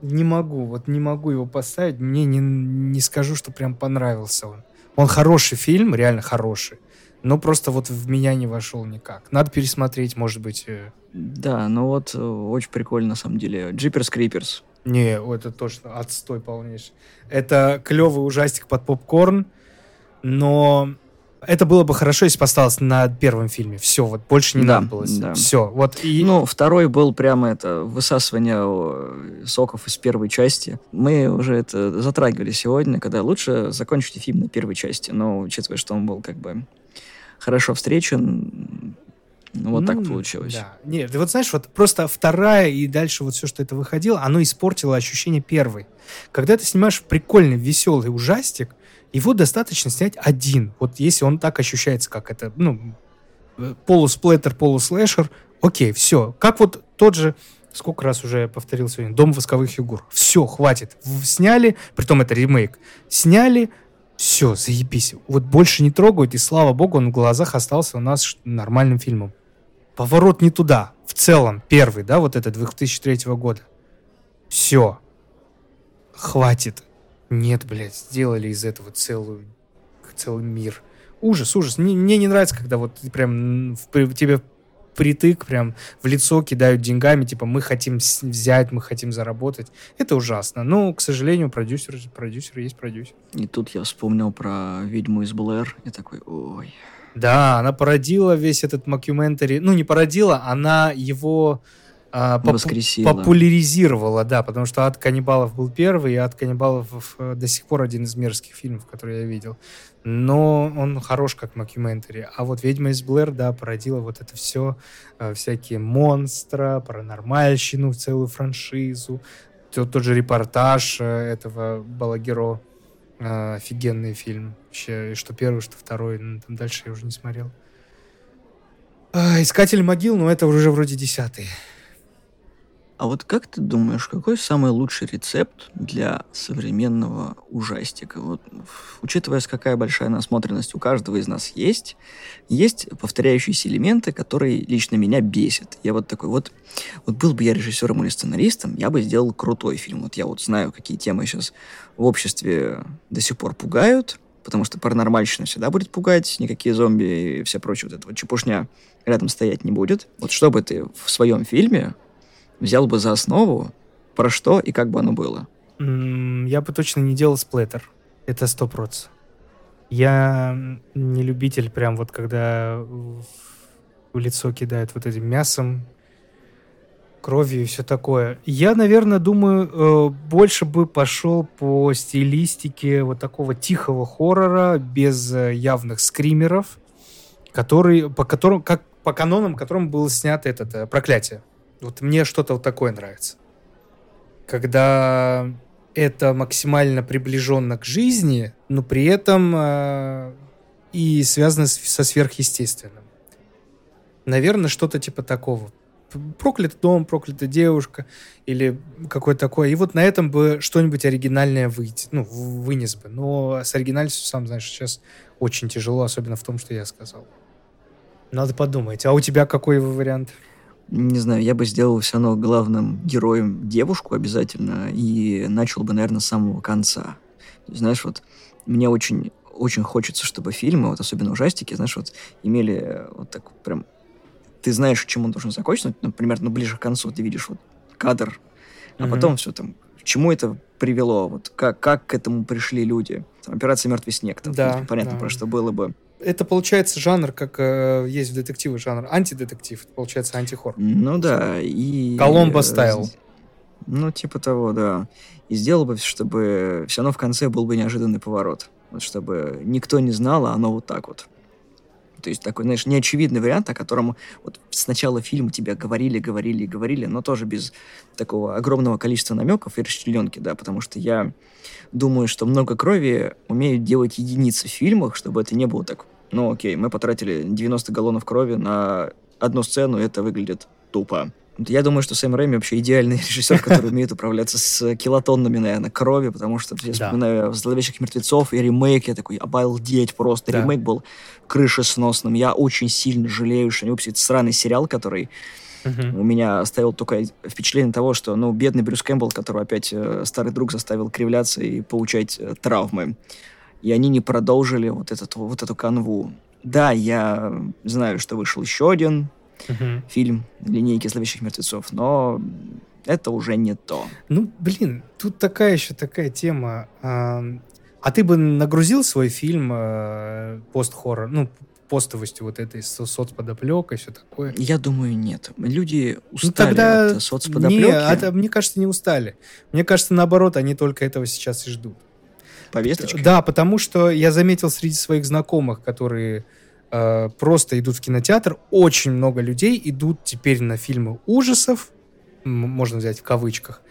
S2: не могу, вот не могу его поставить. Мне не, не скажу, что прям понравился он. Он хороший фильм, реально хороший но просто вот в меня не вошел никак. Надо пересмотреть, может быть. Э.
S1: Да, ну вот э, очень прикольно на самом деле. Джиперс Криперс.
S2: Не, это точно отстой полнейший. Это клевый ужастик под попкорн, но это было бы хорошо, если бы осталось на первом фильме. Все, вот больше не да, надо было. Да. Все, вот.
S1: И... Ну, второй был прямо это высасывание соков из первой части. Мы уже это затрагивали сегодня, когда лучше закончить фильм на первой части, но учитывая, что он был как бы хорошо встречен. Ну, вот ну, так получилось.
S2: Да. Нет, ты вот знаешь, вот просто вторая и дальше вот все, что это выходило, оно испортило ощущение первой. Когда ты снимаешь прикольный, веселый ужастик, его достаточно снять один. Вот если он так ощущается, как это, ну, полусплеттер, полуслэшер, окей, все. Как вот тот же, сколько раз уже я повторил сегодня, «Дом восковых фигур». Все, хватит. Сняли, притом это ремейк, сняли, все, заебись. Вот больше не трогают, и слава богу, он в глазах остался у нас нормальным фильмом. Поворот не туда. В целом, первый, да, вот это 2003 года. Все. Хватит. Нет, блядь, сделали из этого целую, целый мир. Ужас, ужас. Мне, не нравится, когда вот прям в, тебе притык прям в лицо кидают деньгами, типа мы хотим взять, мы хотим заработать. Это ужасно. Но, к сожалению, продюсер, продюсер есть продюсер.
S1: И тут я вспомнил про «Ведьму из Блэр» и такой, ой.
S2: Да, она породила весь этот макюментари. Ну, не породила, она его а, поп- популяризировала, да, потому что «Ад каннибалов» был первый, и «Ад каннибалов» э, до сих пор один из мерзких фильмов, которые я видел но он хорош как макюментари. А вот «Ведьма из Блэр», да, породила вот это все, э, всякие монстра, паранормальщину, целую франшизу, тот, тот же репортаж э, этого Балагеро, офигенный фильм. Вообще, что первый, что второй, ну, там дальше я уже не смотрел. А, «Искатель могил», ну это уже вроде десятый.
S1: А вот как ты думаешь, какой самый лучший рецепт для современного ужастика? Вот, учитывая, какая большая насмотренность у каждого из нас есть, есть повторяющиеся элементы, которые лично меня бесят. Я вот такой, вот, вот был бы я режиссером или сценаристом, я бы сделал крутой фильм. Вот я вот знаю, какие темы сейчас в обществе до сих пор пугают, потому что паранормальщина всегда будет пугать, никакие зомби и все прочее вот этого чепушня рядом стоять не будет. Вот что бы ты в своем фильме взял бы за основу, про что и как бы оно было?
S2: Я бы точно не делал сплеттер. Это сто процентов. Я не любитель прям вот когда в лицо кидают вот этим мясом, кровью и все такое. Я, наверное, думаю, э, больше бы пошел по стилистике вот такого тихого хоррора без э, явных скримеров, который, по которым, как по канонам, которым было снято это э, проклятие. Вот мне что-то вот такое нравится. Когда это максимально приближенно к жизни, но при этом э, и связано с, со сверхъестественным. Наверное, что-то типа такого. Проклятый дом, проклятая девушка или какое-то такое. И вот на этом бы что-нибудь оригинальное выйти, ну, вынес бы. Но с оригинальностью, сам знаешь, сейчас очень тяжело, особенно в том, что я сказал. Надо подумать. А у тебя какой вариант?
S1: Не знаю, я бы сделал все равно главным героем девушку обязательно и начал бы, наверное, с самого конца. Знаешь, вот мне очень, очень хочется, чтобы фильмы, вот особенно ужастики, знаешь, вот имели вот так прям... Ты знаешь, к чему он должен закончиться, например, ну, ближе к концу ты видишь вот кадр, а mm-hmm. потом все там, к чему это привело, вот как, как к этому пришли люди. Там, операция «Мертвый снег», там, да, понятно, да. про что было бы
S2: это получается жанр, как э, есть в детективе жанр антидетектив, это получается антихор.
S1: Ну да, и...
S2: Коломбо стайл.
S1: Ну, типа того, да. И сделал бы, чтобы все равно в конце был бы неожиданный поворот. Вот чтобы никто не знал, а оно вот так вот. То есть такой, знаешь, неочевидный вариант, о котором вот с начала фильма тебе говорили, говорили, говорили, но тоже без такого огромного количества намеков и расчлененки, да, потому что я думаю, что много крови умеют делать единицы в фильмах, чтобы это не было так, ну окей, мы потратили 90 галлонов крови на одну сцену, это выглядит тупо. Я думаю, что Сэм Рэйми вообще идеальный режиссер, который умеет управляться с килотоннами, наверное, крови, потому что я вспоминаю «Зловещих мертвецов» и ремейк, я такой, обалдеть просто. Да. Ремейк был крышесносным. Я очень сильно жалею, что они выпустили сраный сериал, который Uh-huh. У меня оставил только впечатление того, что, ну, бедный Брюс Кэмпбелл, которого опять э, старый друг заставил кривляться и получать э, травмы. И они не продолжили вот, этот, вот эту канву. Да, я знаю, что вышел еще один угу. фильм «Линейки зловещих мертвецов», но это уже не то.
S2: Ну, блин, тут такая еще такая тема. А, а ты бы нагрузил свой фильм э, пост-хоррор, ну, постовостью вот этой соцподоплекой, все такое?
S1: Я думаю, нет. Люди ну, устали ну, тогда от соцподоплеки. Не,
S2: от, мне кажется, не устали. Мне кажется, наоборот, они только этого сейчас и ждут.
S1: Повесточка?
S2: Да, потому что я заметил среди своих знакомых, которые э, просто идут в кинотеатр. Очень много людей идут теперь на фильмы ужасов, можно взять в кавычках,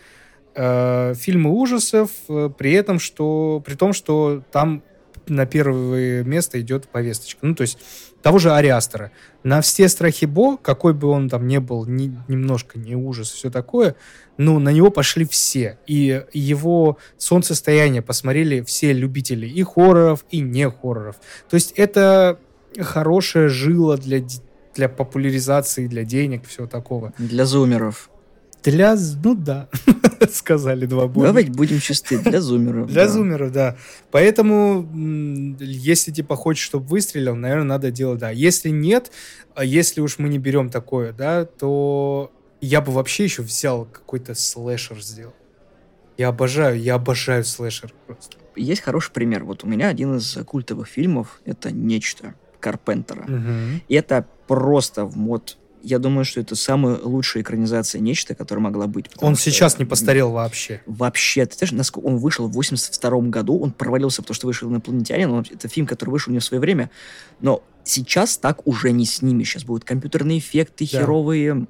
S2: э, фильмы ужасов, э, при этом, что, при том, что там на первое место идет повесточка. Ну, то есть того же Ариастера. На все страхи Бо, какой бы он там не был, ни, немножко не ужас, все такое, ну, на него пошли все. И его солнцестояние посмотрели все любители и хорроров, и не хорроров. То есть это хорошая жила для, для популяризации, для денег, всего такого.
S1: Для зумеров.
S2: Для, ну да, сказали два
S1: бога. Давайте будем чисты, для зумеров.
S2: Для да. зумеров, да. Поэтому, если типа хочешь, чтобы выстрелил, наверное, надо делать, да. Если нет, а если уж мы не берем такое, да, то я бы вообще еще взял какой-то слэшер сделал. Я обожаю, я обожаю слэшер просто.
S1: Есть хороший пример. Вот у меня один из культовых фильмов — это «Нечто» Карпентера. Угу. И это просто в мод я думаю, что это самая лучшая экранизация нечто, которая могла быть.
S2: Он что, сейчас не постарел вообще.
S1: Вообще. Ты знаешь, насколько он вышел в 82 году, он провалился, потому что вышел «Инопланетянин», он, это фильм, который вышел не в свое время, но сейчас так уже не снимешь. Сейчас будут компьютерные эффекты, да. херовые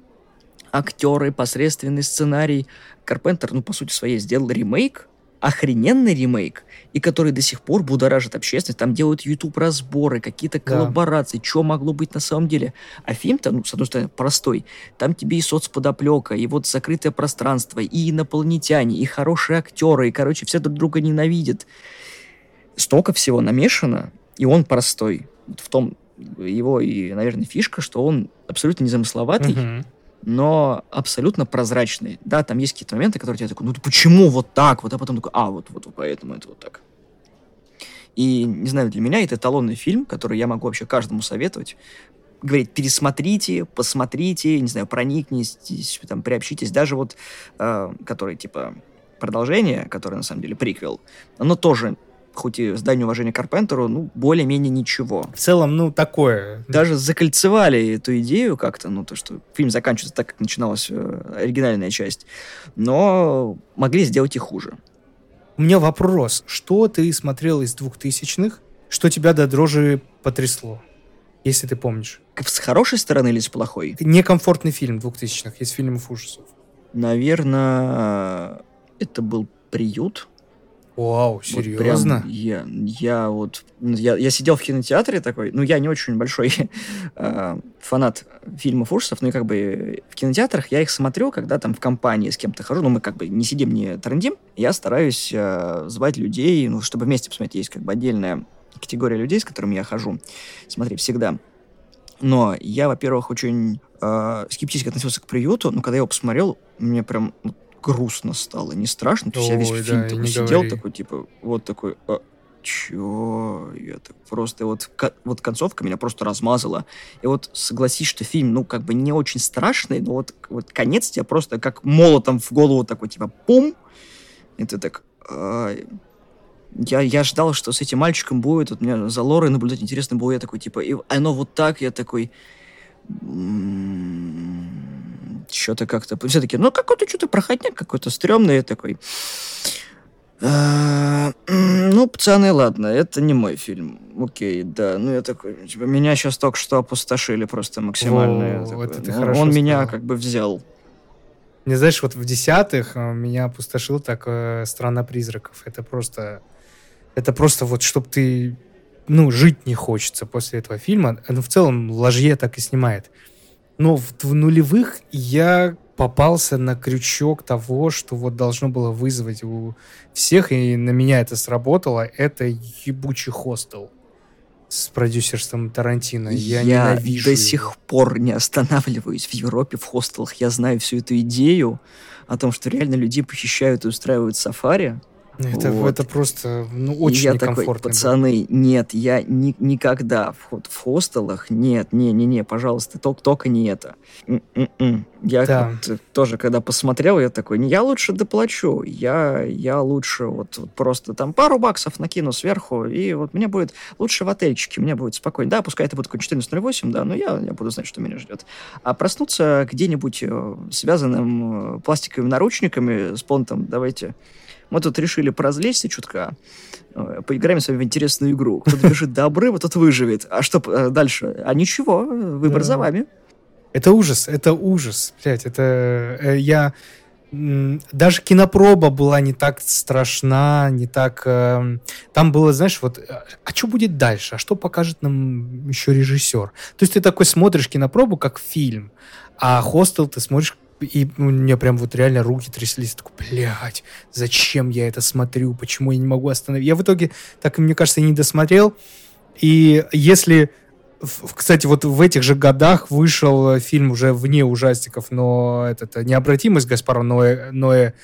S1: актеры, посредственный сценарий. Карпентер, ну, по сути своей, сделал ремейк охрененный ремейк, и который до сих пор будоражит общественность. Там делают YouTube-разборы, какие-то коллаборации, да. что могло быть на самом деле. А фильм-то, ну, с одной стороны, простой. Там тебе и соцподоплека, и вот закрытое пространство, и инопланетяне, и хорошие актеры, и, короче, все друг друга ненавидят. Столько всего намешано, и он простой. В том его и, наверное, фишка, что он абсолютно незамысловатый, uh-huh но абсолютно прозрачный. Да, там есть какие-то моменты, которые тебе такой, ну почему вот так? Вот, а потом такой, а, вот, вот, поэтому это вот так. И, не знаю, для меня это эталонный фильм, который я могу вообще каждому советовать. Говорить, пересмотрите, посмотрите, не знаю, проникнитесь, там, приобщитесь. Даже вот, э, который, типа, продолжение, которое, на самом деле, приквел, оно тоже хоть и здание уважения Карпентеру, ну, более-менее ничего.
S2: В целом, ну, такое.
S1: Даже закольцевали эту идею как-то, ну, то, что фильм заканчивается так, как начиналась э, оригинальная часть, но могли сделать и хуже.
S2: У меня вопрос. Что ты смотрел из двухтысячных, что тебя до дрожи потрясло? Если ты помнишь.
S1: С хорошей стороны или с плохой?
S2: Некомфортный фильм двухтысячных, из фильмов ужасов.
S1: Наверное, это был «Приют».
S2: Вау, серьезно?
S1: Вот прям я, я вот, ну, я, я сидел в кинотеатре такой, ну, я не очень большой э, фанат фильмов ужасов, но и как бы в кинотеатрах я их смотрю, когда там в компании с кем-то хожу, ну, мы как бы не сидим, не трендим, я стараюсь э, звать людей, ну, чтобы вместе посмотреть, есть как бы отдельная категория людей, с которыми я хожу, смотри, всегда. Но я, во-первых, очень э, скептически относился к приюту, но когда я его посмотрел, мне прям грустно стало, не страшно. То есть Ой, я весь да, фильм такой сидел, говори. такой, типа, вот такой, а, чё? Я так просто, вот, вот концовка меня просто размазала. И вот согласись, что фильм, ну, как бы не очень страшный, но вот, вот конец тебя просто как молотом в голову такой, типа, пум, и ты так... А, я, я ждал, что с этим мальчиком будет, вот мне за Лорой наблюдать интересно было, я такой, типа, и оно вот так, я такой что-то как-то... Все таки ну, какой-то что-то проходняк какой-то стрёмный такой. А, ну, пацаны, ладно, это не мой фильм. Окей, да. Ну, я такой, типа, меня сейчас только что опустошили просто максимально. О, такой, это ты он, хорошо он меня как бы взял.
S2: Не знаешь, вот в десятых э, меня опустошил так э, «Страна призраков». Это просто... Это просто вот, чтобы ты... Ну, жить не хочется после этого фильма. Ну, в целом, Ложье так и снимает. Но в, в нулевых я попался на крючок того, что вот должно было вызвать у всех, и на меня это сработало. Это ебучий хостел с продюсерством Тарантино. Я, я ненавижу
S1: до
S2: его.
S1: сих пор не останавливаюсь в Европе в хостелах. Я знаю всю эту идею о том, что реально людей похищают и устраивают сафари.
S2: Это, вот. это просто ну, очень я некомфортно.
S1: Такой, пацаны, было. нет, я ни, никогда в, в хостелах, нет, не-не-не, пожалуйста, только, только не это. М-м-м. Я да. вот, тоже, когда посмотрел, я такой, не, я лучше доплачу, я, я лучше вот, вот просто там пару баксов накину сверху, и вот мне будет лучше в отельчике, мне будет спокойно. Да, пускай это будет какой 14.08, да, но я, я буду знать, что меня ждет. А проснуться где-нибудь э, связанным э, пластиковыми наручниками с понтом, давайте мы тут решили поразвлечься чутка, э, поиграем с вами в интересную игру. Кто добежит до обрыва, тот выживет. А что э, дальше? А ничего, выбор да. за вами.
S2: Это ужас, это ужас. Блять, это... Э, я... Даже кинопроба была не так страшна, не так... Э, там было, знаешь, вот, а что будет дальше? А что покажет нам еще режиссер? То есть ты такой смотришь кинопробу как фильм, а хостел ты смотришь и у меня прям вот реально руки тряслись. Такой, блядь, зачем я это смотрю? Почему я не могу остановить? Я в итоге, так, мне кажется, и не досмотрел. И если... Кстати, вот в этих же годах вышел фильм уже вне ужастиков, но этот «Необратимость» Гаспара Ноэ, Ноэ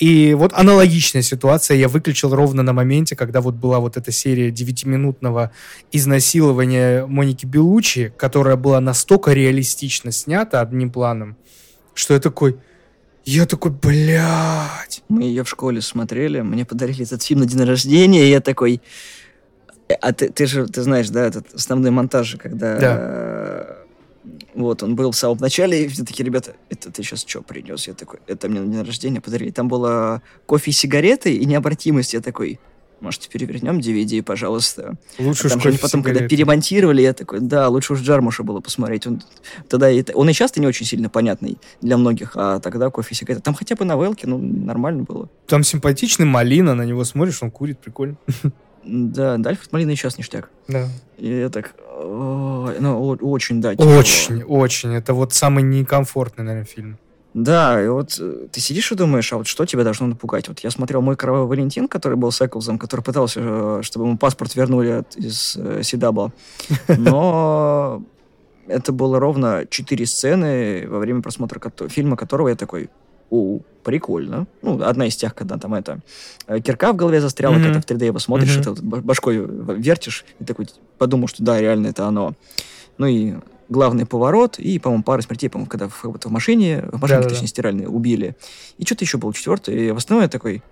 S2: и вот аналогичная ситуация. Я выключил ровно на моменте, когда вот была вот эта серия девятиминутного изнасилования Моники Белучи, которая была настолько реалистично снята одним планом, что я такой... Я такой, блядь.
S1: Мы ее в школе смотрели, мне подарили этот фильм на день рождения, и я такой... «Э, а ты, ты же, ты знаешь, да, этот основной монтаж, когда... Да. Вот, он был в самом начале, и все такие, ребята, это ты сейчас что принес? Я такой, это мне на день рождения подарили. Там было кофе и сигареты, и необратимость. Я такой, Может, перевернем DVD, пожалуйста.
S2: Лучше
S1: а там же потом, когда перемонтировали, я такой, да, лучше уж Джармуша было посмотреть. Он, тогда это, он и часто не очень сильно понятный для многих, а тогда кофе сигарета. Там хотя бы новелки, ну, нормально было.
S2: Там симпатичный Малина, на него смотришь, он курит, прикольно.
S1: Да, да, Альфред Малина и сейчас ништяк.
S2: Да.
S1: И я так, ну, очень, да,
S2: тяжело. Очень, очень. Это вот самый некомфортный, наверное, фильм.
S1: Да, и вот э, ты сидишь и думаешь, а вот что тебя должно напугать? Вот я смотрел «Мой кровавый Валентин», который был с Эклзом, который пытался, э, чтобы ему паспорт вернули от, из э, Сидабла. Но это было ровно четыре сцены во время просмотра фильма, которого я такой, у, прикольно. Ну, одна из тех, когда там это кирка в голове застряла, mm-hmm. когда в 3D его смотришь, mm-hmm. это вот башкой вертишь, и такой подумал, что да, реально это оно. Ну и главный поворот, и, по-моему, пара смертей, по-моему, когда в, вот, в машине, в машине, точнее, стиральной, убили. И что-то еще было четвертое, и в основном я такой...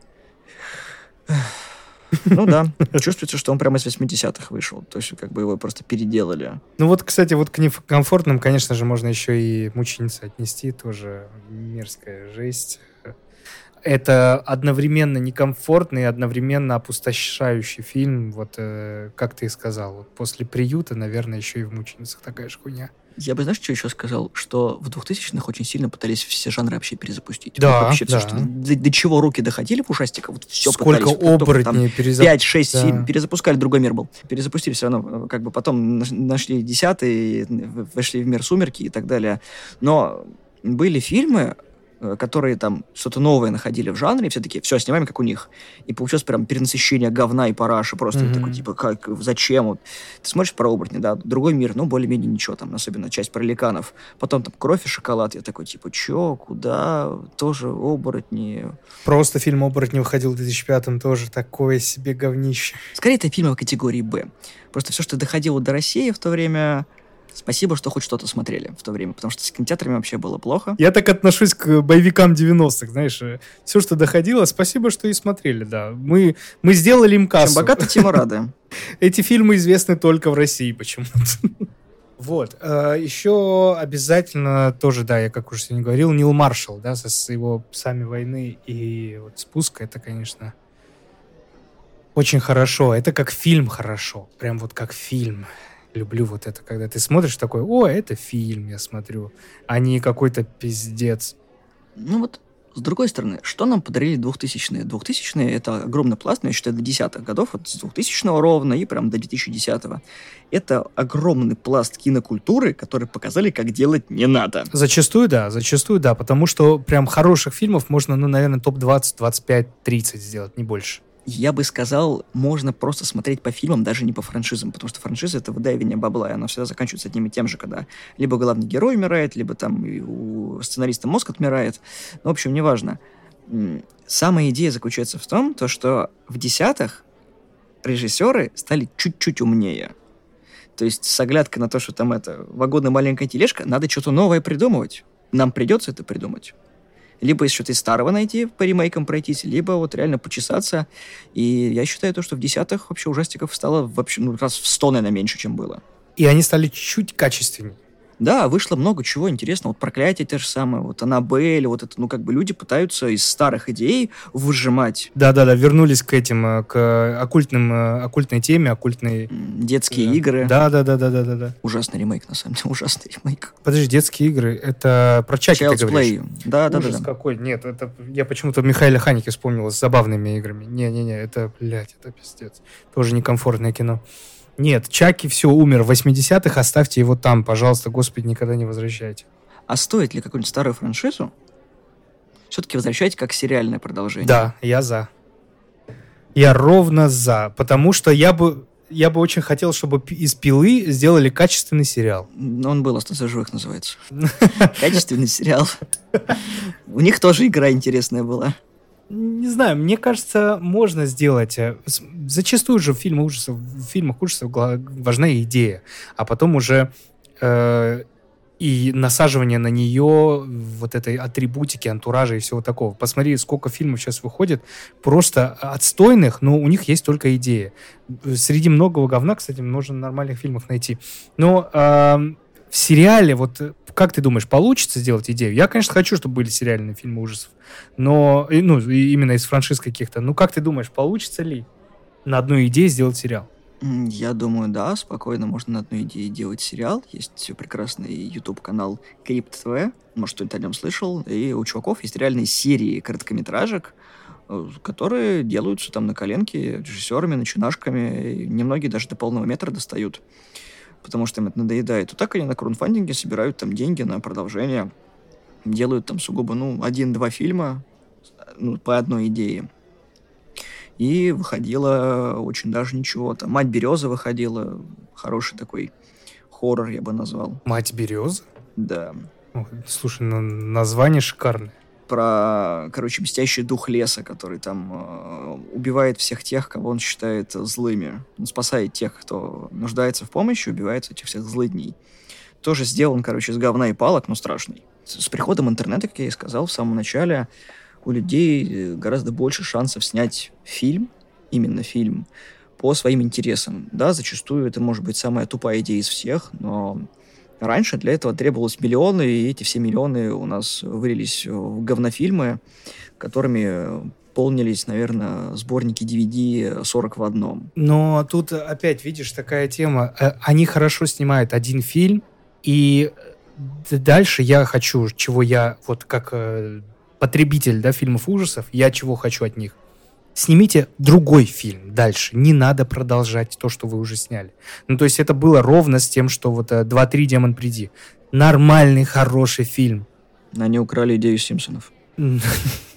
S1: Ну да, чувствуется, что он прямо из 80-х вышел. То есть, как бы его просто переделали.
S2: Ну вот, кстати, вот к некомфортным, конечно же, можно еще и мученицы отнести. Тоже мерзкая жесть это одновременно некомфортный и одновременно опустошающий фильм, вот э, как ты и сказал, вот после приюта, наверное, еще и в «Мученицах» такая же хуйня.
S1: Я бы, знаешь, что еще сказал? Что в 2000-х очень сильно пытались все жанры вообще перезапустить.
S2: Да,
S1: вообще
S2: да.
S1: Все, что, до, до чего руки доходили в ушастиках, вот все
S2: Сколько
S1: пытались.
S2: оборотней перезап...
S1: 5, 6, да. 7 перезапускали, другой мир был. Перезапустили все равно, как бы потом нашли десятый, вошли в мир «Сумерки» и так далее. Но были фильмы, Э, которые там что-то новое находили в жанре, и все таки все, снимаем, как у них. И получилось прям перенасыщение говна и параши, просто mm-hmm. такой, типа, как, зачем? Вот. Ты смотришь про оборотни, да, другой мир, ну, более-менее ничего там, особенно часть про ликанов. Потом там кровь и шоколад, я такой, типа, чё, куда, тоже оборотни.
S2: Просто фильм «Оборотни» выходил в 2005-м, тоже такое себе говнище.
S1: Скорее, это фильмы в категории «Б». Просто все, что доходило до России в то время, Спасибо, что хоть что-то смотрели в то время, потому что с кинотеатрами вообще было плохо.
S2: Я так отношусь к боевикам 90-х, знаешь, э, все, что доходило, спасибо, что и смотрели, да. Мы, мы сделали им кассу.
S1: Чем богато, тем рады.
S2: Эти фильмы известны только в России почему-то. Вот. Э, Еще обязательно тоже, да, я как уже сегодня говорил, Нил Маршалл, да, со его «Псами войны» и вот «Спуск», это, конечно, очень хорошо. Это как фильм хорошо. Прям вот как фильм люблю вот это, когда ты смотришь такой, о, это фильм, я смотрю, а не какой-то пиздец.
S1: Ну вот, с другой стороны, что нам подарили 2000-е? 2000-е — это огромный пласт, но я считаю, до десятых годов, вот с 2000 ровно и прям до 2010-го. Это огромный пласт кинокультуры, который показали, как делать не надо.
S2: Зачастую, да, зачастую, да, потому что прям хороших фильмов можно, ну, наверное, топ-20, 25, 30 сделать, не больше
S1: я бы сказал, можно просто смотреть по фильмам, даже не по франшизам, потому что франшиза — это выдаивание бабла, и она всегда заканчивается одним и тем же, когда либо главный герой умирает, либо там у сценариста мозг отмирает. Ну, в общем, неважно. Самая идея заключается в том, то, что в десятых режиссеры стали чуть-чуть умнее. То есть с оглядкой на то, что там это вагонная маленькая тележка, надо что-то новое придумывать. Нам придется это придумать либо из что-то из старого найти, по ремейкам пройтись, либо вот реально почесаться. И я считаю то, что в десятых вообще ужастиков стало вообще ну, раз в сто, наверное, меньше, чем было.
S2: И они стали чуть качественнее.
S1: Да, вышло много чего интересного. Вот проклятие те же самые, вот Аннабель, вот это, ну, как бы люди пытаются из старых идей выжимать.
S2: Да-да-да, вернулись к этим, э, к оккультным, э, оккультной теме, оккультной...
S1: Детские да. игры.
S2: Да-да-да-да-да-да.
S1: Ужасный ремейк, на самом деле, ужасный ремейк.
S2: Подожди, детские игры, это про Чаки
S1: Child's ты говоришь? Play. Да, да,
S2: Ужас да, да. какой, нет, это... Я почему-то Михаила Ханики вспомнил с забавными играми. Не-не-не, это, блядь, это пиздец. Тоже некомфортное кино. Нет, Чаки все умер в 80-х, оставьте его там, пожалуйста, господи, никогда не возвращайте.
S1: А стоит ли какую-нибудь старую франшизу все-таки возвращать как сериальное продолжение?
S2: Да, я за. Я ровно за, потому что я бы я бы очень хотел, чтобы из пилы сделали качественный сериал.
S1: Он был «Остаться живых» называется. Качественный сериал. У них тоже игра интересная была
S2: не знаю, мне кажется, можно сделать. Э, зачастую же в фильмах ужасов, в фильмах ужасов важна идея, а потом уже э, и насаживание на нее вот этой атрибутики, антуража и всего такого. Посмотри, сколько фильмов сейчас выходит, просто отстойных, но у них есть только идея. Среди многого говна, кстати, можно нормальных фильмов найти. Но э, в сериале, вот как ты думаешь, получится сделать идею? Я, конечно, хочу, чтобы были сериальные фильмы ужасов, но, ну, именно из франшиз каких-то. Ну, как ты думаешь, получится ли? на одной идее сделать сериал?
S1: Я думаю, да, спокойно можно на одной идее делать сериал. Есть прекрасный YouTube-канал Крипт ТВ, может, кто-нибудь о нем слышал. И у чуваков есть реальные серии короткометражек, э, которые делаются там на коленке режиссерами, начинашками. Немногие даже до полного метра достают, потому что им это надоедает. Вот так они на краудфандинге собирают там деньги на продолжение. Делают там сугубо, ну, один-два фильма ну, по одной идее. И выходила очень даже ничего. Там «Мать Береза» выходила, хороший такой хоррор, я бы назвал.
S2: «Мать Береза»?
S1: Да.
S2: Слушай, ну, название шикарное.
S1: Про, короче, мстящий дух леса, который там э, убивает всех тех, кого он считает злыми. Он спасает тех, кто нуждается в помощи, убивает этих всех злыдней. Тоже сделан, короче, из говна и палок, но страшный. С, с приходом интернета, как я и сказал в самом начале, у людей э, гораздо больше шансов снять фильм, именно фильм, по своим интересам. Да, зачастую это может быть самая тупая идея из всех, но раньше для этого требовалось миллионы, и эти все миллионы у нас вылились в говнофильмы, которыми полнились, наверное, сборники DVD 40 в одном.
S2: Но тут опять, видишь, такая тема. Э, они хорошо снимают один фильм, и дальше я хочу, чего я вот как э, потребитель да, фильмов ужасов, я чего хочу от них? Снимите другой фильм дальше. Не надо продолжать то, что вы уже сняли. Ну, то есть это было ровно с тем, что вот 2-3 э, «Демон, приди». Нормальный, хороший фильм.
S1: Они украли идею Симпсонов.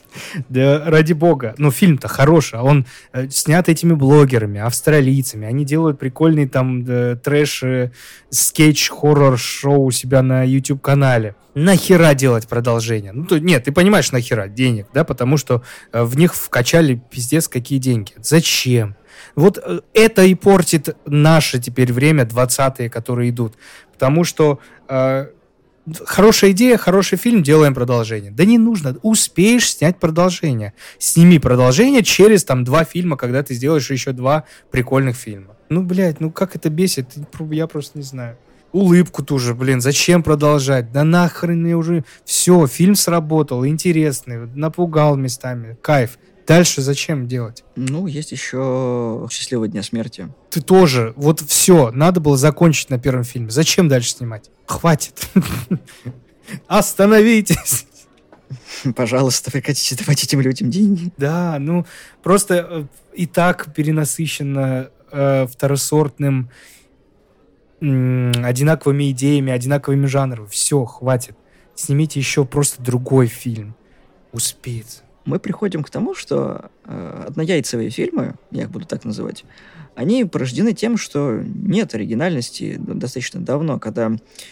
S2: Да ради бога. Ну, фильм-то хороший, а он э, снят этими блогерами, австралийцами. Они делают прикольный там трэш, скетч, хоррор-шоу у себя на YouTube-канале. Нахера делать продолжение? Ну, то, нет, ты понимаешь, нахера денег, да, потому что э, в них вкачали пиздец какие деньги. Зачем? Вот э, это и портит наше теперь время, 20-е, которые идут. Потому что э, Хорошая идея, хороший фильм, делаем продолжение. Да не нужно, успеешь снять продолжение. Сними продолжение через там два фильма, когда ты сделаешь еще два прикольных фильма. Ну, блядь, ну как это бесит, я просто не знаю. Улыбку тоже, блин, зачем продолжать? Да нахрен мне уже... Все, фильм сработал, интересный, напугал местами, кайф. Дальше зачем делать?
S1: Ну, есть еще «Счастливого дня смерти».
S2: Ты тоже. Вот все. Надо было закончить на первом фильме. Зачем дальше снимать? Хватит. Остановитесь.
S1: Пожалуйста, прекратите давать этим людям деньги.
S2: Да, ну, просто э, и так перенасыщенно э, второсортным э, одинаковыми идеями, одинаковыми жанрами. Все, хватит. Снимите еще просто другой фильм. Успеется
S1: мы приходим к тому, что э, однояйцевые фильмы, я их буду так называть, они порождены тем, что нет оригинальности достаточно давно, когда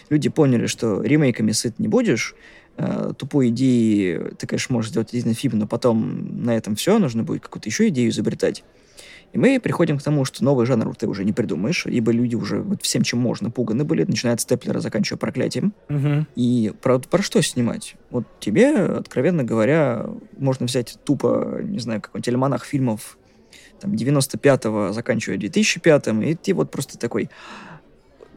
S1: люди поняли, что ремейками сыт не будешь, э, тупой идеи ты, конечно, можешь сделать один фильм, но потом на этом все, нужно будет какую-то еще идею изобретать. И мы приходим к тому, что новый жанр ты уже не придумаешь, ибо люди уже вот всем, чем можно, пуганы были, начиная от степлера, заканчивая проклятием.
S2: Угу.
S1: И про, про что снимать? Вот тебе, откровенно говоря, можно взять тупо, не знаю, какой-нибудь альманах фильмов там, 95-го, заканчивая 2005-м, и ты вот просто такой,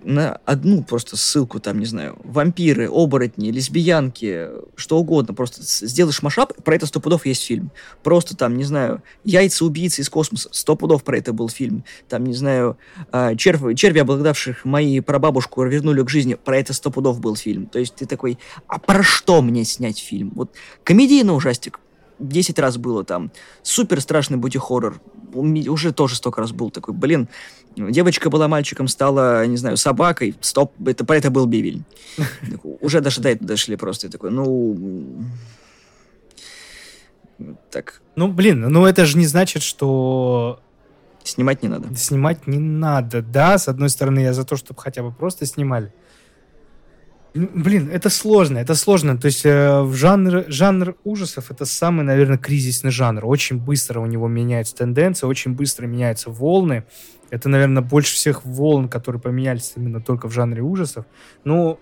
S1: на одну просто ссылку, там, не знаю, вампиры, оборотни, лесбиянки, что угодно, просто сделаешь машап, про это сто пудов есть фильм. Просто там, не знаю, яйца убийцы из космоса, сто пудов про это был фильм. Там, не знаю, а, черви, черви, обладавших мои прабабушку, вернули к жизни, про это сто пудов был фильм. То есть ты такой, а про что мне снять фильм? Вот комедийный ужастик, 10 раз было там. Супер страшный бути-хоррор. Уже тоже столько раз был такой, блин, девочка была мальчиком, стала, не знаю, собакой. Стоп, это, это был Бивель. Уже даже до этого дошли просто. такой, ну... Так.
S2: Ну, блин, ну это же не значит, что
S1: Снимать не надо.
S2: Снимать не надо. Да, с одной стороны, я за то, чтобы хотя бы просто снимали. Блин, это сложно, это сложно. То есть э, в жанр, жанр ужасов это самый, наверное, кризисный жанр. Очень быстро у него меняются тенденции, очень быстро меняются волны. Это, наверное, больше всех волн, которые поменялись именно только в жанре ужасов. Но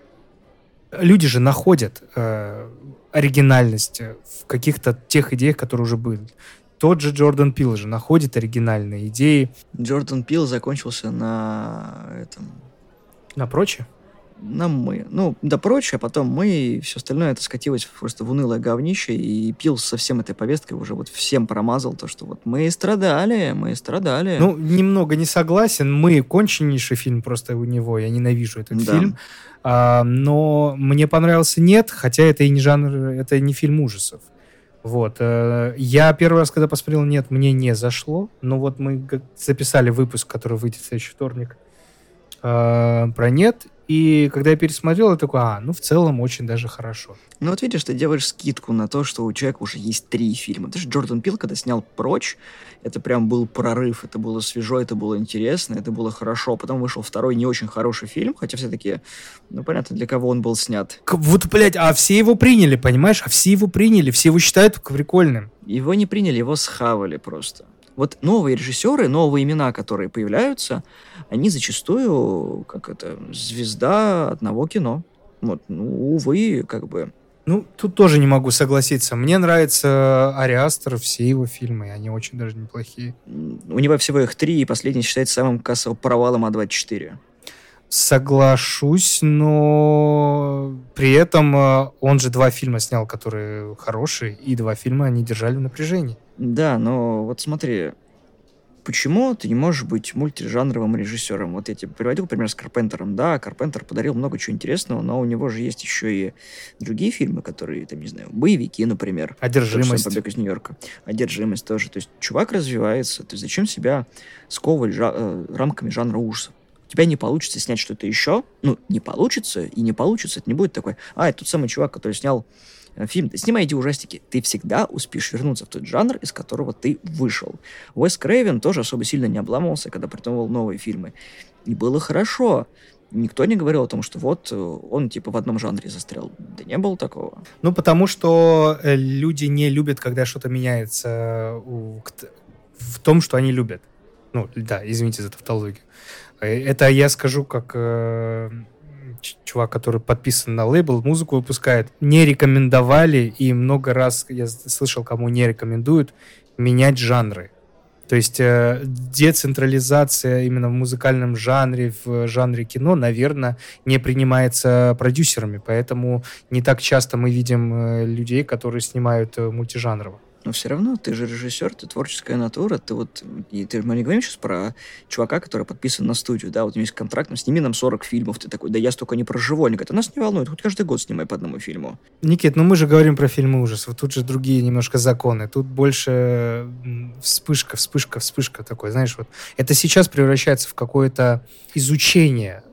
S2: люди же находят э, оригинальность в каких-то тех идеях, которые уже были. Тот же Джордан Пил же находит оригинальные идеи.
S1: Джордан Пил закончился на этом...
S2: На прочее?
S1: На мы. Ну, да прочее, а потом мы, и все остальное это скатилось просто в унылое говнище, и пил со всем этой повесткой уже вот всем промазал то, что вот мы страдали, мы страдали.
S2: Ну, немного не согласен. Мы конченнейший фильм просто у него, я ненавижу этот да. фильм. А, но мне понравился «Нет», хотя это и не жанр, это не фильм ужасов. Вот. Э, я первый раз, когда посмотрел «Нет», мне не зашло. Но вот мы записали выпуск, который выйдет в следующий вторник, э, про «Нет», и когда я пересмотрел, я такой, а, ну, в целом, очень даже хорошо.
S1: Ну, вот видишь, ты делаешь скидку на то, что у человека уже есть три фильма. Ты же Джордан Пил, когда снял «Прочь», это прям был прорыв, это было свежо, это было интересно, это было хорошо. Потом вышел второй не очень хороший фильм, хотя все-таки, ну, понятно, для кого он был снят.
S2: Вот, блядь, а все его приняли, понимаешь? А все его приняли, все его считают прикольным.
S1: Его не приняли, его схавали просто. Вот новые режиссеры, новые имена, которые появляются, они зачастую, как это, звезда одного кино. Вот, ну, увы, как бы.
S2: Ну, тут тоже не могу согласиться. Мне нравится Ари Астер, все его фильмы, они очень даже неплохие.
S1: У него всего их три, и последний считается самым кассовым провалом А24.
S2: Соглашусь, но при этом э, он же два фильма снял, которые хорошие, и два фильма они держали в напряжении.
S1: Да, но вот смотри, почему ты не можешь быть мультижанровым режиссером? Вот я тебе приводил пример с Карпентером. Да, Карпентер подарил много чего интересного, но у него же есть еще и другие фильмы, которые, там, не знаю, боевики, например.
S2: Одержимость.
S1: Побег из Нью-Йорка. Одержимость тоже. То есть чувак развивается. То есть зачем себя сковывать жа- э, рамками жанра ужасов? Тебя не получится снять что-то еще, ну, не получится, и не получится, это не будет такой, а, это тот самый чувак, который снял Э, фильм, снимай эти ужастики, ты всегда успеешь вернуться в тот жанр, из которого ты вышел. Уэс Крейвен тоже особо сильно не обламывался, когда придумывал новые фильмы. И было хорошо. Никто не говорил о том, что вот э, он типа в одном жанре застрял. Да не было такого.
S2: Ну, потому что э, люди не любят, когда что-то меняется в том, что они любят. Ну, да, извините за тавтологию. Это я скажу как чувак, который подписан на лейбл, музыку выпускает, не рекомендовали, и много раз я слышал, кому не рекомендуют, менять жанры. То есть э, децентрализация именно в музыкальном жанре, в жанре кино, наверное, не принимается продюсерами. Поэтому не так часто мы видим э, людей, которые снимают э, мультижанрово.
S1: Но все равно ты же режиссер, ты творческая натура, ты вот... И ты, мы не говорим сейчас про чувака, который подписан на студию, да, вот у него есть контракт, сними нам 40 фильмов, ты такой, да я столько не проживу. Они говорят, а нас не волнует, хоть каждый год снимай по одному фильму.
S2: Никит, ну мы же говорим про фильмы ужасов, тут же другие немножко законы, тут больше вспышка, вспышка, вспышка такой, знаешь, вот. Это сейчас превращается в какое-то изучение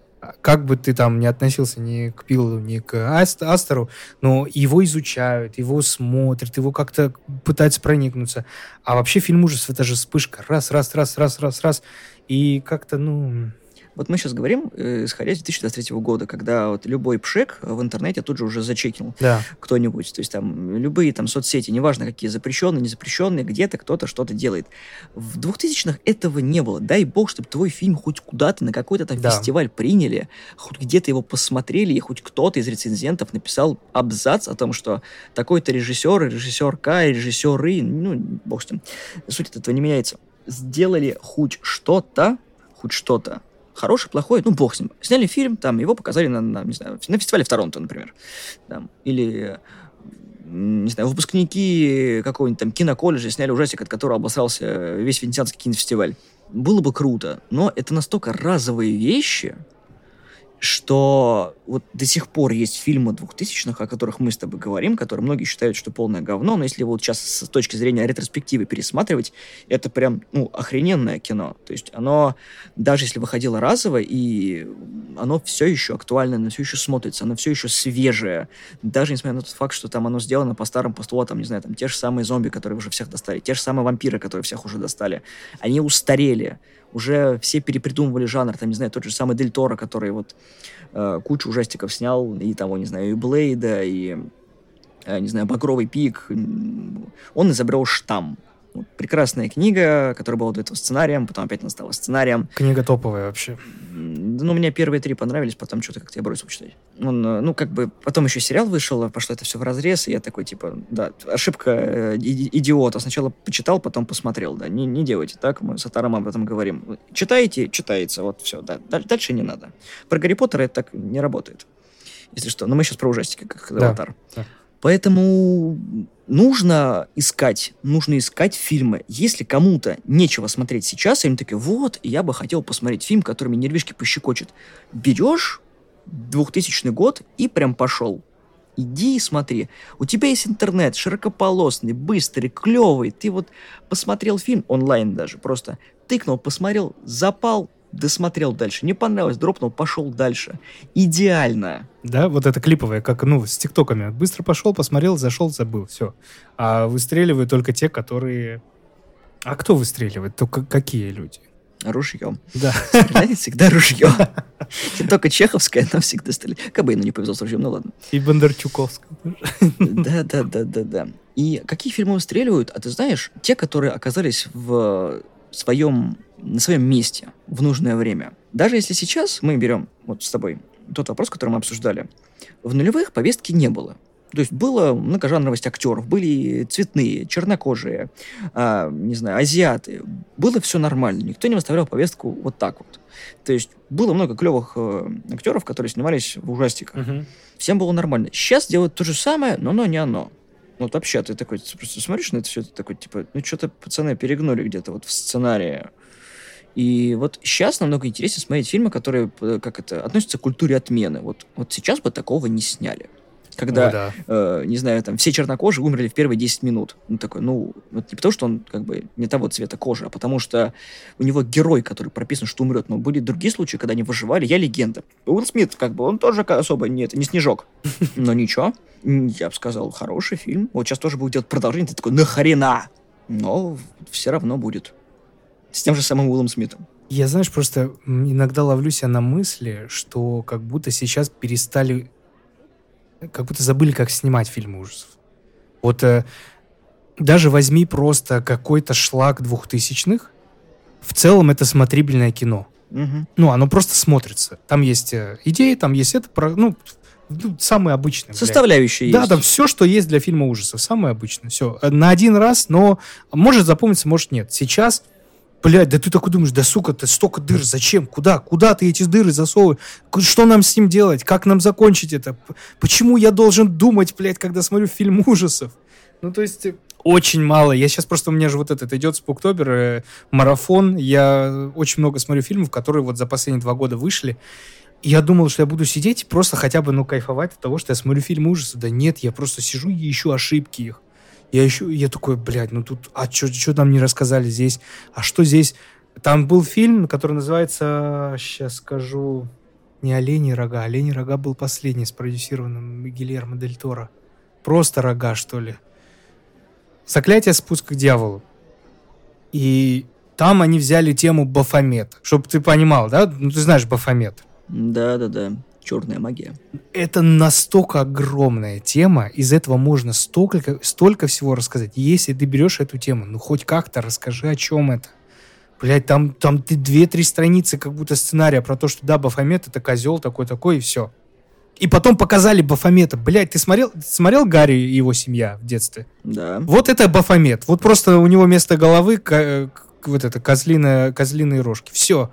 S2: как бы ты там не относился ни к Пилу, ни к Астеру, но его изучают, его смотрят, его как-то пытаются проникнуться. А вообще фильм ужасов — это же вспышка. Раз, раз, раз, раз, раз, раз. И как-то, ну...
S1: Вот мы сейчас говорим, э, исходя из 2023 года, когда вот любой пшек в интернете тут же уже зачекнул
S2: да.
S1: кто-нибудь. То есть там любые там соцсети, неважно какие, запрещенные, незапрещенные, где-то кто-то что-то делает. В 2000-х этого не было. Дай бог, чтобы твой фильм хоть куда-то на какой-то там да. фестиваль приняли, хоть где-то его посмотрели, и хоть кто-то из рецензентов написал абзац о том, что такой-то режиссер, режиссер К, режиссеры, ну, бог с ним. Суть от этого не меняется. Сделали хоть что-то, хоть что-то, хороший, плохой, ну, бог с ним. Сняли фильм, там, его показали на, на не знаю, на фестивале в Торонто, например. Там, или не знаю, выпускники какого-нибудь там киноколледжа сняли ужастик, от которого обосрался весь Венецианский кинофестиваль. Было бы круто, но это настолько разовые вещи, что вот до сих пор есть фильмы двухтысячных, о которых мы с тобой говорим, которые многие считают, что полное говно, но если вот сейчас с точки зрения ретроспективы пересматривать, это прям, ну, охрененное кино. То есть оно, даже если выходило разово, и оно все еще актуально, оно все еще смотрится, оно все еще свежее. Даже несмотря на тот факт, что там оно сделано по старым постулатам, не знаю, там те же самые зомби, которые уже всех достали, те же самые вампиры, которые всех уже достали, они устарели уже все перепридумывали жанр, там, не знаю, тот же самый Дель Торо, который вот э, кучу ужастиков снял, и того, не знаю, и Блейда, и, э, не знаю, Багровый пик, он изобрел штамм. Прекрасная книга, которая была до этого сценарием, потом опять она стала сценарием.
S2: Книга топовая вообще.
S1: Ну, мне первые три понравились, потом что-то как-то я бросил читать. Он, э, ну, как бы, потом еще сериал вышел, пошло это все в разрез, и я такой, типа, да, ошибка э, идиота. Сначала почитал, потом посмотрел, да, не, не делайте так, мы с Атаром об этом говорим. Читаете, читается, вот все, да, дальше не надо. Про Гарри Поттера это так не работает, если что. Но мы сейчас про ужастики, как
S2: да, Аватар. Да.
S1: Поэтому нужно искать, нужно искать фильмы. Если кому-то нечего смотреть сейчас, и они такие, вот, я бы хотел посмотреть фильм, который мне нервишки пощекочет. Берешь 2000 год и прям пошел. Иди и смотри. У тебя есть интернет, широкополосный, быстрый, клевый. Ты вот посмотрел фильм онлайн даже, просто тыкнул, посмотрел, запал, досмотрел дальше. Не понравилось, дропнул, пошел дальше. Идеально.
S2: Да, вот это клиповое, как, ну, с тиктоками. Быстро пошел, посмотрел, зашел, забыл, все. А выстреливают только те, которые... А кто выстреливает? Только какие люди?
S1: Ружьем.
S2: Да.
S1: Стреляет всегда ружьем. Только чеховская, она всегда стреляет. Кобейну не повезло с ружьем, ну ладно.
S2: И Бондарчуковская.
S1: Да, да, да, да, да. И какие фильмы выстреливают? А ты знаешь, те, которые оказались в своем, на своем месте в нужное время. Даже если сейчас мы берем вот с тобой тот вопрос, который мы обсуждали, в нулевых повестки не было. То есть было многожанровость актеров, были цветные, чернокожие, а, не знаю, азиаты. Было все нормально, никто не выставлял повестку вот так вот. То есть было много клевых э, актеров, которые снимались в ужастиках. Угу. Всем было нормально. Сейчас делают то же самое, но оно не оно. Ну, вот вообще, ты такой, просто смотришь на это все, ты такой, типа, ну, что-то пацаны перегнули где-то вот в сценарии. И вот сейчас намного интереснее смотреть фильмы, которые, как это, относятся к культуре отмены. Вот, вот сейчас бы такого не сняли. Когда, О, да. э, не знаю, там, все чернокожие умерли в первые 10 минут. Ну, такой, ну, вот не потому, что он, как бы, не того цвета кожи, а потому что у него герой, который прописан, что умрет. Но были другие случаи, когда они выживали. Я легенда. Уилл Смит, как бы, он тоже особо, нет, не снежок. Но ничего. Я бы сказал, хороший фильм. Вот сейчас тоже будет делать продолжение. Ты такой, нахрена? Но все равно будет. С тем же самым Уиллом Смитом.
S2: Я, знаешь, просто иногда ловлю себя на мысли, что как будто сейчас перестали... Как будто забыли, как снимать фильмы ужасов. Вот э, даже возьми просто какой-то шлак двухтысячных, в целом это смотрибельное кино.
S1: Угу.
S2: Ну, оно просто смотрится. Там есть э, идеи, там есть это, ну, ну, самые обычные.
S1: Составляющие
S2: блядь. есть. Да, там все, что есть для фильма ужасов. Самое обычное. Все. На один раз, но может запомниться, может нет. Сейчас Блядь, да ты такой думаешь, да сука, ты столько дыр, зачем? Куда? Куда ты эти дыры засовываешь? Что нам с ним делать? Как нам закончить это? Почему я должен думать, блядь, когда смотрю фильм ужасов? Ну, то есть, очень мало. Я сейчас просто, у меня же вот этот идет Спуктобер, э, марафон. Я очень много смотрю фильмов, которые вот за последние два года вышли я думал, что я буду сидеть и просто хотя бы, ну, кайфовать от того, что я смотрю фильм ужасов. Да нет, я просто сижу и ищу ошибки их. Я ищу, я такой, блядь, ну тут, а что нам не рассказали здесь? А что здесь? Там был фильм, который называется, сейчас скажу, не «Олени рога». «Олени рога» был последний, спродюсированным Гильермо Дель Торо. Просто рога, что ли. «Заклятие. Спуск к дьяволу». И там они взяли тему Бафомета. Чтобы ты понимал, да? Ну, ты знаешь Бафомет.
S1: Да-да-да. Черная магия.
S2: Это настолько огромная тема, из этого можно столько, столько всего рассказать. Если ты берешь эту тему, ну хоть как-то расскажи, о чем это. Блять, там, там две-три страницы как будто сценария про то, что да, Бафомет это козел такой-такой, и все. И потом показали Бафомета. Блять, ты смотрел, смотрел Гарри и его семья в детстве?
S1: Да.
S2: Вот это Бафомет. Вот просто у него вместо головы вот это козлиная, козлиные рожки. Все.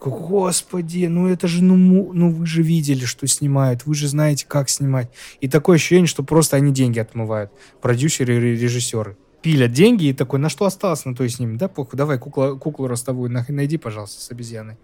S2: Господи, ну это же, ну, ну вы же видели, что снимают, вы же знаете, как снимать. И такое ощущение, что просто они деньги отмывают, продюсеры и режиссеры. Пилят деньги и такой, на что осталось, на то и с ними. Да, похуй, давай кукла, куклу ростовую найди, пожалуйста, с обезьяной.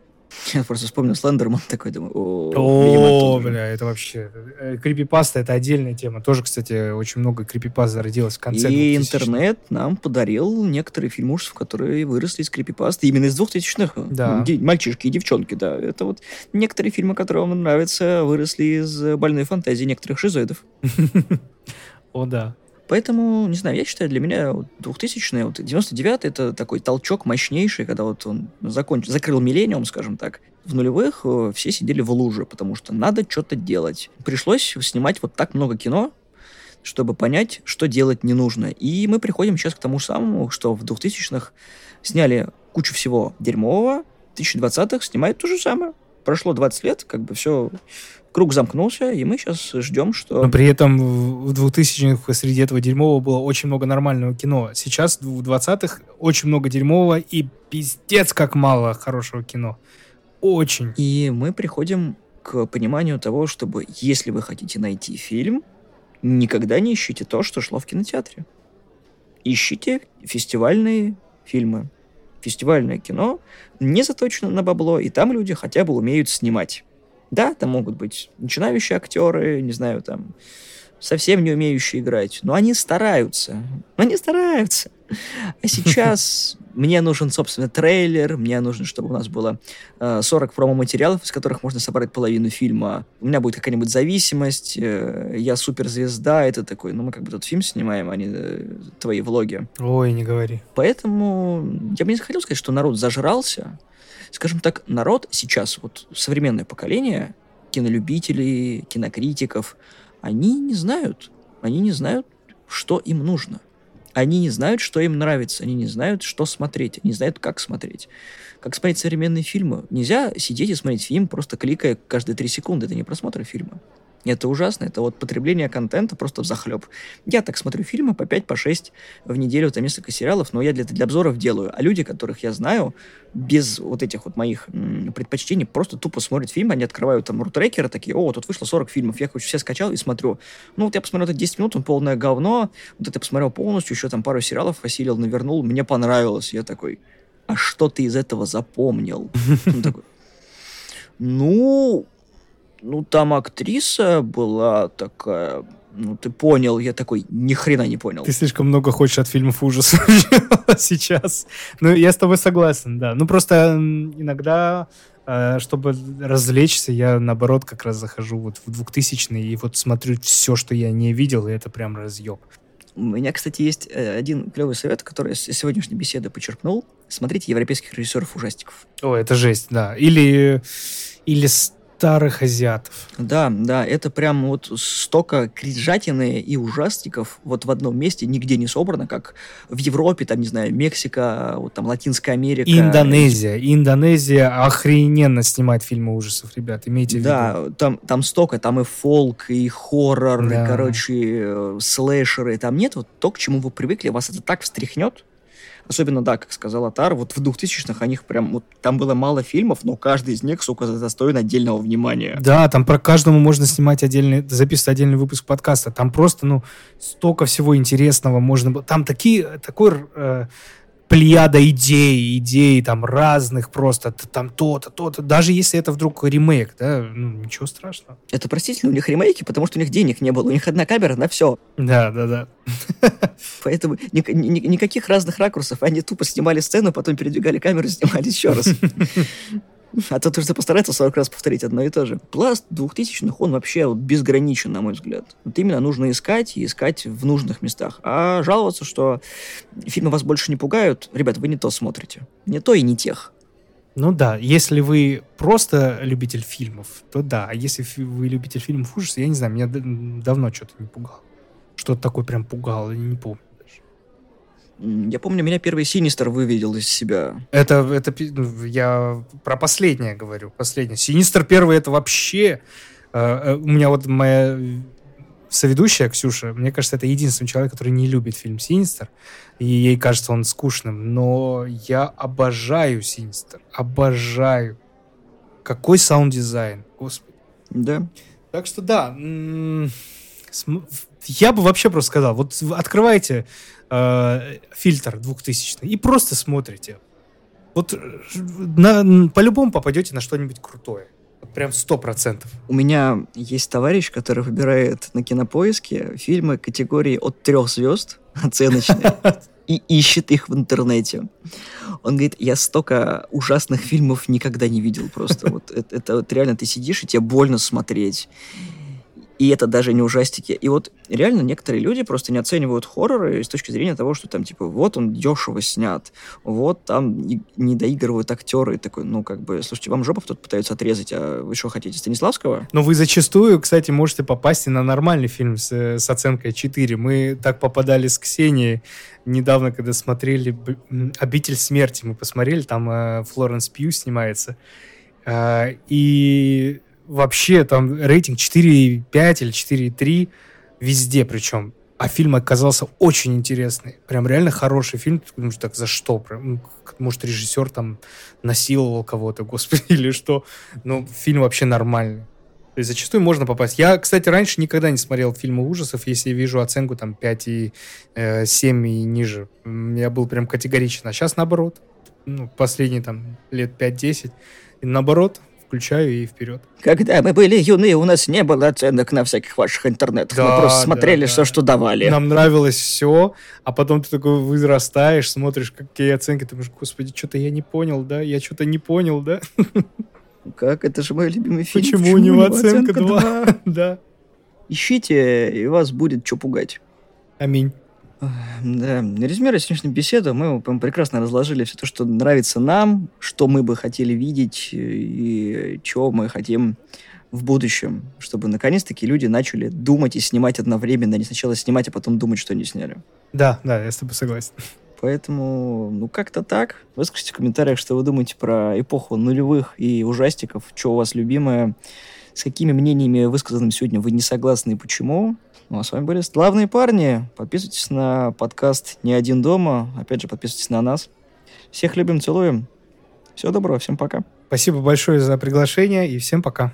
S1: Я просто вспомнил Слендерман такой, думаю,
S2: о, бля, это вообще... Э, крипипаста — это отдельная тема. Тоже, кстати, очень много крипипаст зародилось в конце
S1: И интернет нам подарил некоторые фильмы ужасов, которые выросли из крипипасты именно из 2000-х.
S2: Да.
S1: Мальчишки и девчонки, да. Это вот некоторые фильмы, которые вам нравятся, выросли из больной фантазии некоторых шизоидов.
S2: О, да.
S1: Поэтому, не знаю, я считаю, для меня 2000-е, вот 99-й это такой толчок мощнейший, когда вот он закончил, закрыл миллениум, скажем так. В нулевых э, все сидели в луже, потому что надо что-то делать. Пришлось снимать вот так много кино, чтобы понять, что делать не нужно. И мы приходим сейчас к тому же самому, что в 2000-х сняли кучу всего дерьмового, в 2020-х снимают то же самое. Прошло 20 лет, как бы все, круг замкнулся, и мы сейчас ждем, что...
S2: Но при этом в 2000-х среди этого дерьмового было очень много нормального кино. Сейчас в 20-х очень много дерьмового и пиздец как мало хорошего кино. Очень.
S1: И мы приходим к пониманию того, чтобы, если вы хотите найти фильм, никогда не ищите то, что шло в кинотеатре. Ищите фестивальные фильмы. Фестивальное кино не заточено на бабло, и там люди хотя бы умеют снимать. Да, там могут быть начинающие актеры, не знаю, там совсем не умеющие играть, но они стараются. Но они стараются. А сейчас мне нужен, собственно, трейлер, мне нужно, чтобы у нас было э, 40 промо-материалов, из которых можно собрать половину фильма. У меня будет какая-нибудь зависимость, э, я суперзвезда, это такой, ну мы как бы тут фильм снимаем, а не э, твои влоги.
S2: Ой, не говори.
S1: Поэтому я бы не хотел сказать, что народ зажрался. Скажем так, народ сейчас, вот современное поколение кинолюбителей, кинокритиков, они не знают, они не знают, что им нужно. Они не знают, что им нравится, они не знают, что смотреть, они не знают, как смотреть. Как смотреть современные фильмы. Нельзя сидеть и смотреть фильм, просто кликая каждые три секунды. Это не просмотр фильма. Это ужасно, это вот потребление контента просто в захлеб. Я так смотрю фильмы по 5, по 6 в неделю, там несколько сериалов, но я для, для обзоров делаю. А люди, которых я знаю, без вот этих вот моих м, предпочтений, просто тупо смотрят фильм, они открывают там рутрекеры, такие, о, тут вышло 40 фильмов, я хочу все скачал и смотрю. Ну вот я посмотрел это 10 минут, он полное говно, вот это посмотрел полностью, еще там пару сериалов осилил, навернул, мне понравилось. Я такой, а что ты из этого запомнил? Он такой, ну, ну, там актриса была такая, ну, ты понял, я такой, ни хрена не понял.
S2: Ты слишком много хочешь от фильмов ужасов сейчас. Ну, я с тобой согласен, да. Ну, просто иногда, э, чтобы развлечься, я, наоборот, как раз захожу вот в 2000 и вот смотрю все, что я не видел, и это прям разъеб.
S1: У меня, кстати, есть э, один клевый совет, который я с сегодняшней беседы почерпнул. Смотрите европейских режиссеров ужастиков.
S2: О, это жесть, да. Или, или старых азиатов.
S1: Да, да, это прям вот столько кринжатины и ужастиков вот в одном месте нигде не собрано, как в Европе, там, не знаю, Мексика, вот там Латинская Америка.
S2: Индонезия. Индонезия охрененно снимает фильмы ужасов, ребят, имейте в виду.
S1: Да, там, там столько, там и фолк, и хоррор, да. и, короче, э, слэшеры, там нет вот то, к чему вы привыкли, вас это так встряхнет, Особенно, да, как сказал Атар, вот в 2000-х о них прям, вот, там было мало фильмов, но каждый из них, сука, достоин отдельного внимания.
S2: Да, там про каждому можно снимать отдельный, записывать отдельный выпуск подкаста. Там просто, ну, столько всего интересного можно было. Там такие, такой э, плеяда идей, идей там разных просто, там то-то, то-то. Даже если это вдруг ремейк, да, ну, ничего страшного.
S1: Это простительно, у них ремейки, потому что у них денег не было. У них одна камера на все.
S2: Да, да, да.
S1: Поэтому ни, ни, никаких разных ракурсов. Они тупо снимали сцену, потом передвигали камеру, снимали еще раз. А то нужно постараться 40 раз повторить одно и то же. Пласт 2000-х, он вообще вот безграничен, на мой взгляд. Вот именно нужно искать и искать в нужных местах. А жаловаться, что фильмы вас больше не пугают, ребят, вы не то смотрите. Не то и не тех.
S2: Ну да, если вы просто любитель фильмов, то да. А если вы любитель фильмов ужаса, я не знаю, меня давно что-то не пугало. Что-то такое прям пугало, я не помню.
S1: Я помню, меня первый Синистер вывел из себя.
S2: Это, это ну, я про последнее говорю. Последнее. Синистер первый это вообще... Э, э, у меня вот моя соведущая Ксюша, мне кажется, это единственный человек, который не любит фильм «Синистер», и ей кажется он скучным, но я обожаю «Синистер», обожаю. Какой sound design, господи.
S1: Да.
S2: Так что да, я бы вообще просто сказал, вот открывайте э, фильтр 2000 и просто смотрите. Вот э, на, по-любому попадете на что-нибудь крутое. Вот прям сто процентов.
S1: У меня есть товарищ, который выбирает на кинопоиске фильмы категории от трех звезд оценочные и ищет их в интернете. Он говорит, я столько ужасных фильмов никогда не видел просто. Вот это, это вот реально ты сидишь, и тебе больно смотреть. И это даже не ужастики. И вот реально некоторые люди просто не оценивают хорроры с точки зрения того, что там, типа, вот он дешево снят, вот там не доигрывают актеры. И такой, ну, как бы, слушайте, вам жопу тут пытаются отрезать, а вы что хотите, Станиславского?
S2: Но вы зачастую, кстати, можете попасть и на нормальный фильм с, с оценкой 4. Мы так попадали с Ксенией недавно, когда смотрели «Обитель смерти», мы посмотрели, там э, Флоренс Пью снимается. Э, и вообще там рейтинг 4,5 или 4,3 везде причем. А фильм оказался очень интересный. Прям реально хороший фильм. Потому что так за что? Прям, может, режиссер там насиловал кого-то, господи, или что. Ну, фильм вообще нормальный. То есть зачастую можно попасть. Я, кстати, раньше никогда не смотрел фильмы ужасов, если вижу оценку там 5 и э, 7 и ниже. Я был прям категоричен. А сейчас наоборот. Ну, последние там лет 5-10. И наоборот, включаю и вперед.
S1: Когда мы были юны, у нас не было оценок на всяких ваших интернетах. Да, мы просто смотрели да, все, да. что давали.
S2: Нам нравилось все, а потом ты такой вырастаешь, смотришь, какие оценки, ты думаешь, господи, что-то я не понял, да? Я что-то не понял, да?
S1: Как? Это же мой любимый фильм.
S2: Почему, Почему у него оценка 2? да.
S1: Ищите, и вас будет что пугать.
S2: Аминь.
S1: Да, резюмируя сегодняшнюю беседу, мы прекрасно разложили все то, что нравится нам, что мы бы хотели видеть и чего мы хотим в будущем, чтобы наконец-таки люди начали думать и снимать одновременно, не сначала снимать, а потом думать, что они сняли.
S2: Да, да, я с тобой согласен.
S1: Поэтому, ну, как-то так. Выскажите в комментариях, что вы думаете про эпоху нулевых и ужастиков, что у вас любимое, с какими мнениями высказанными сегодня вы не согласны и почему. Ну, а с вами были славные парни. Подписывайтесь на подкаст «Не один дома». Опять же, подписывайтесь на нас. Всех любим, целуем. Всего доброго, всем пока.
S2: Спасибо большое за приглашение и всем пока.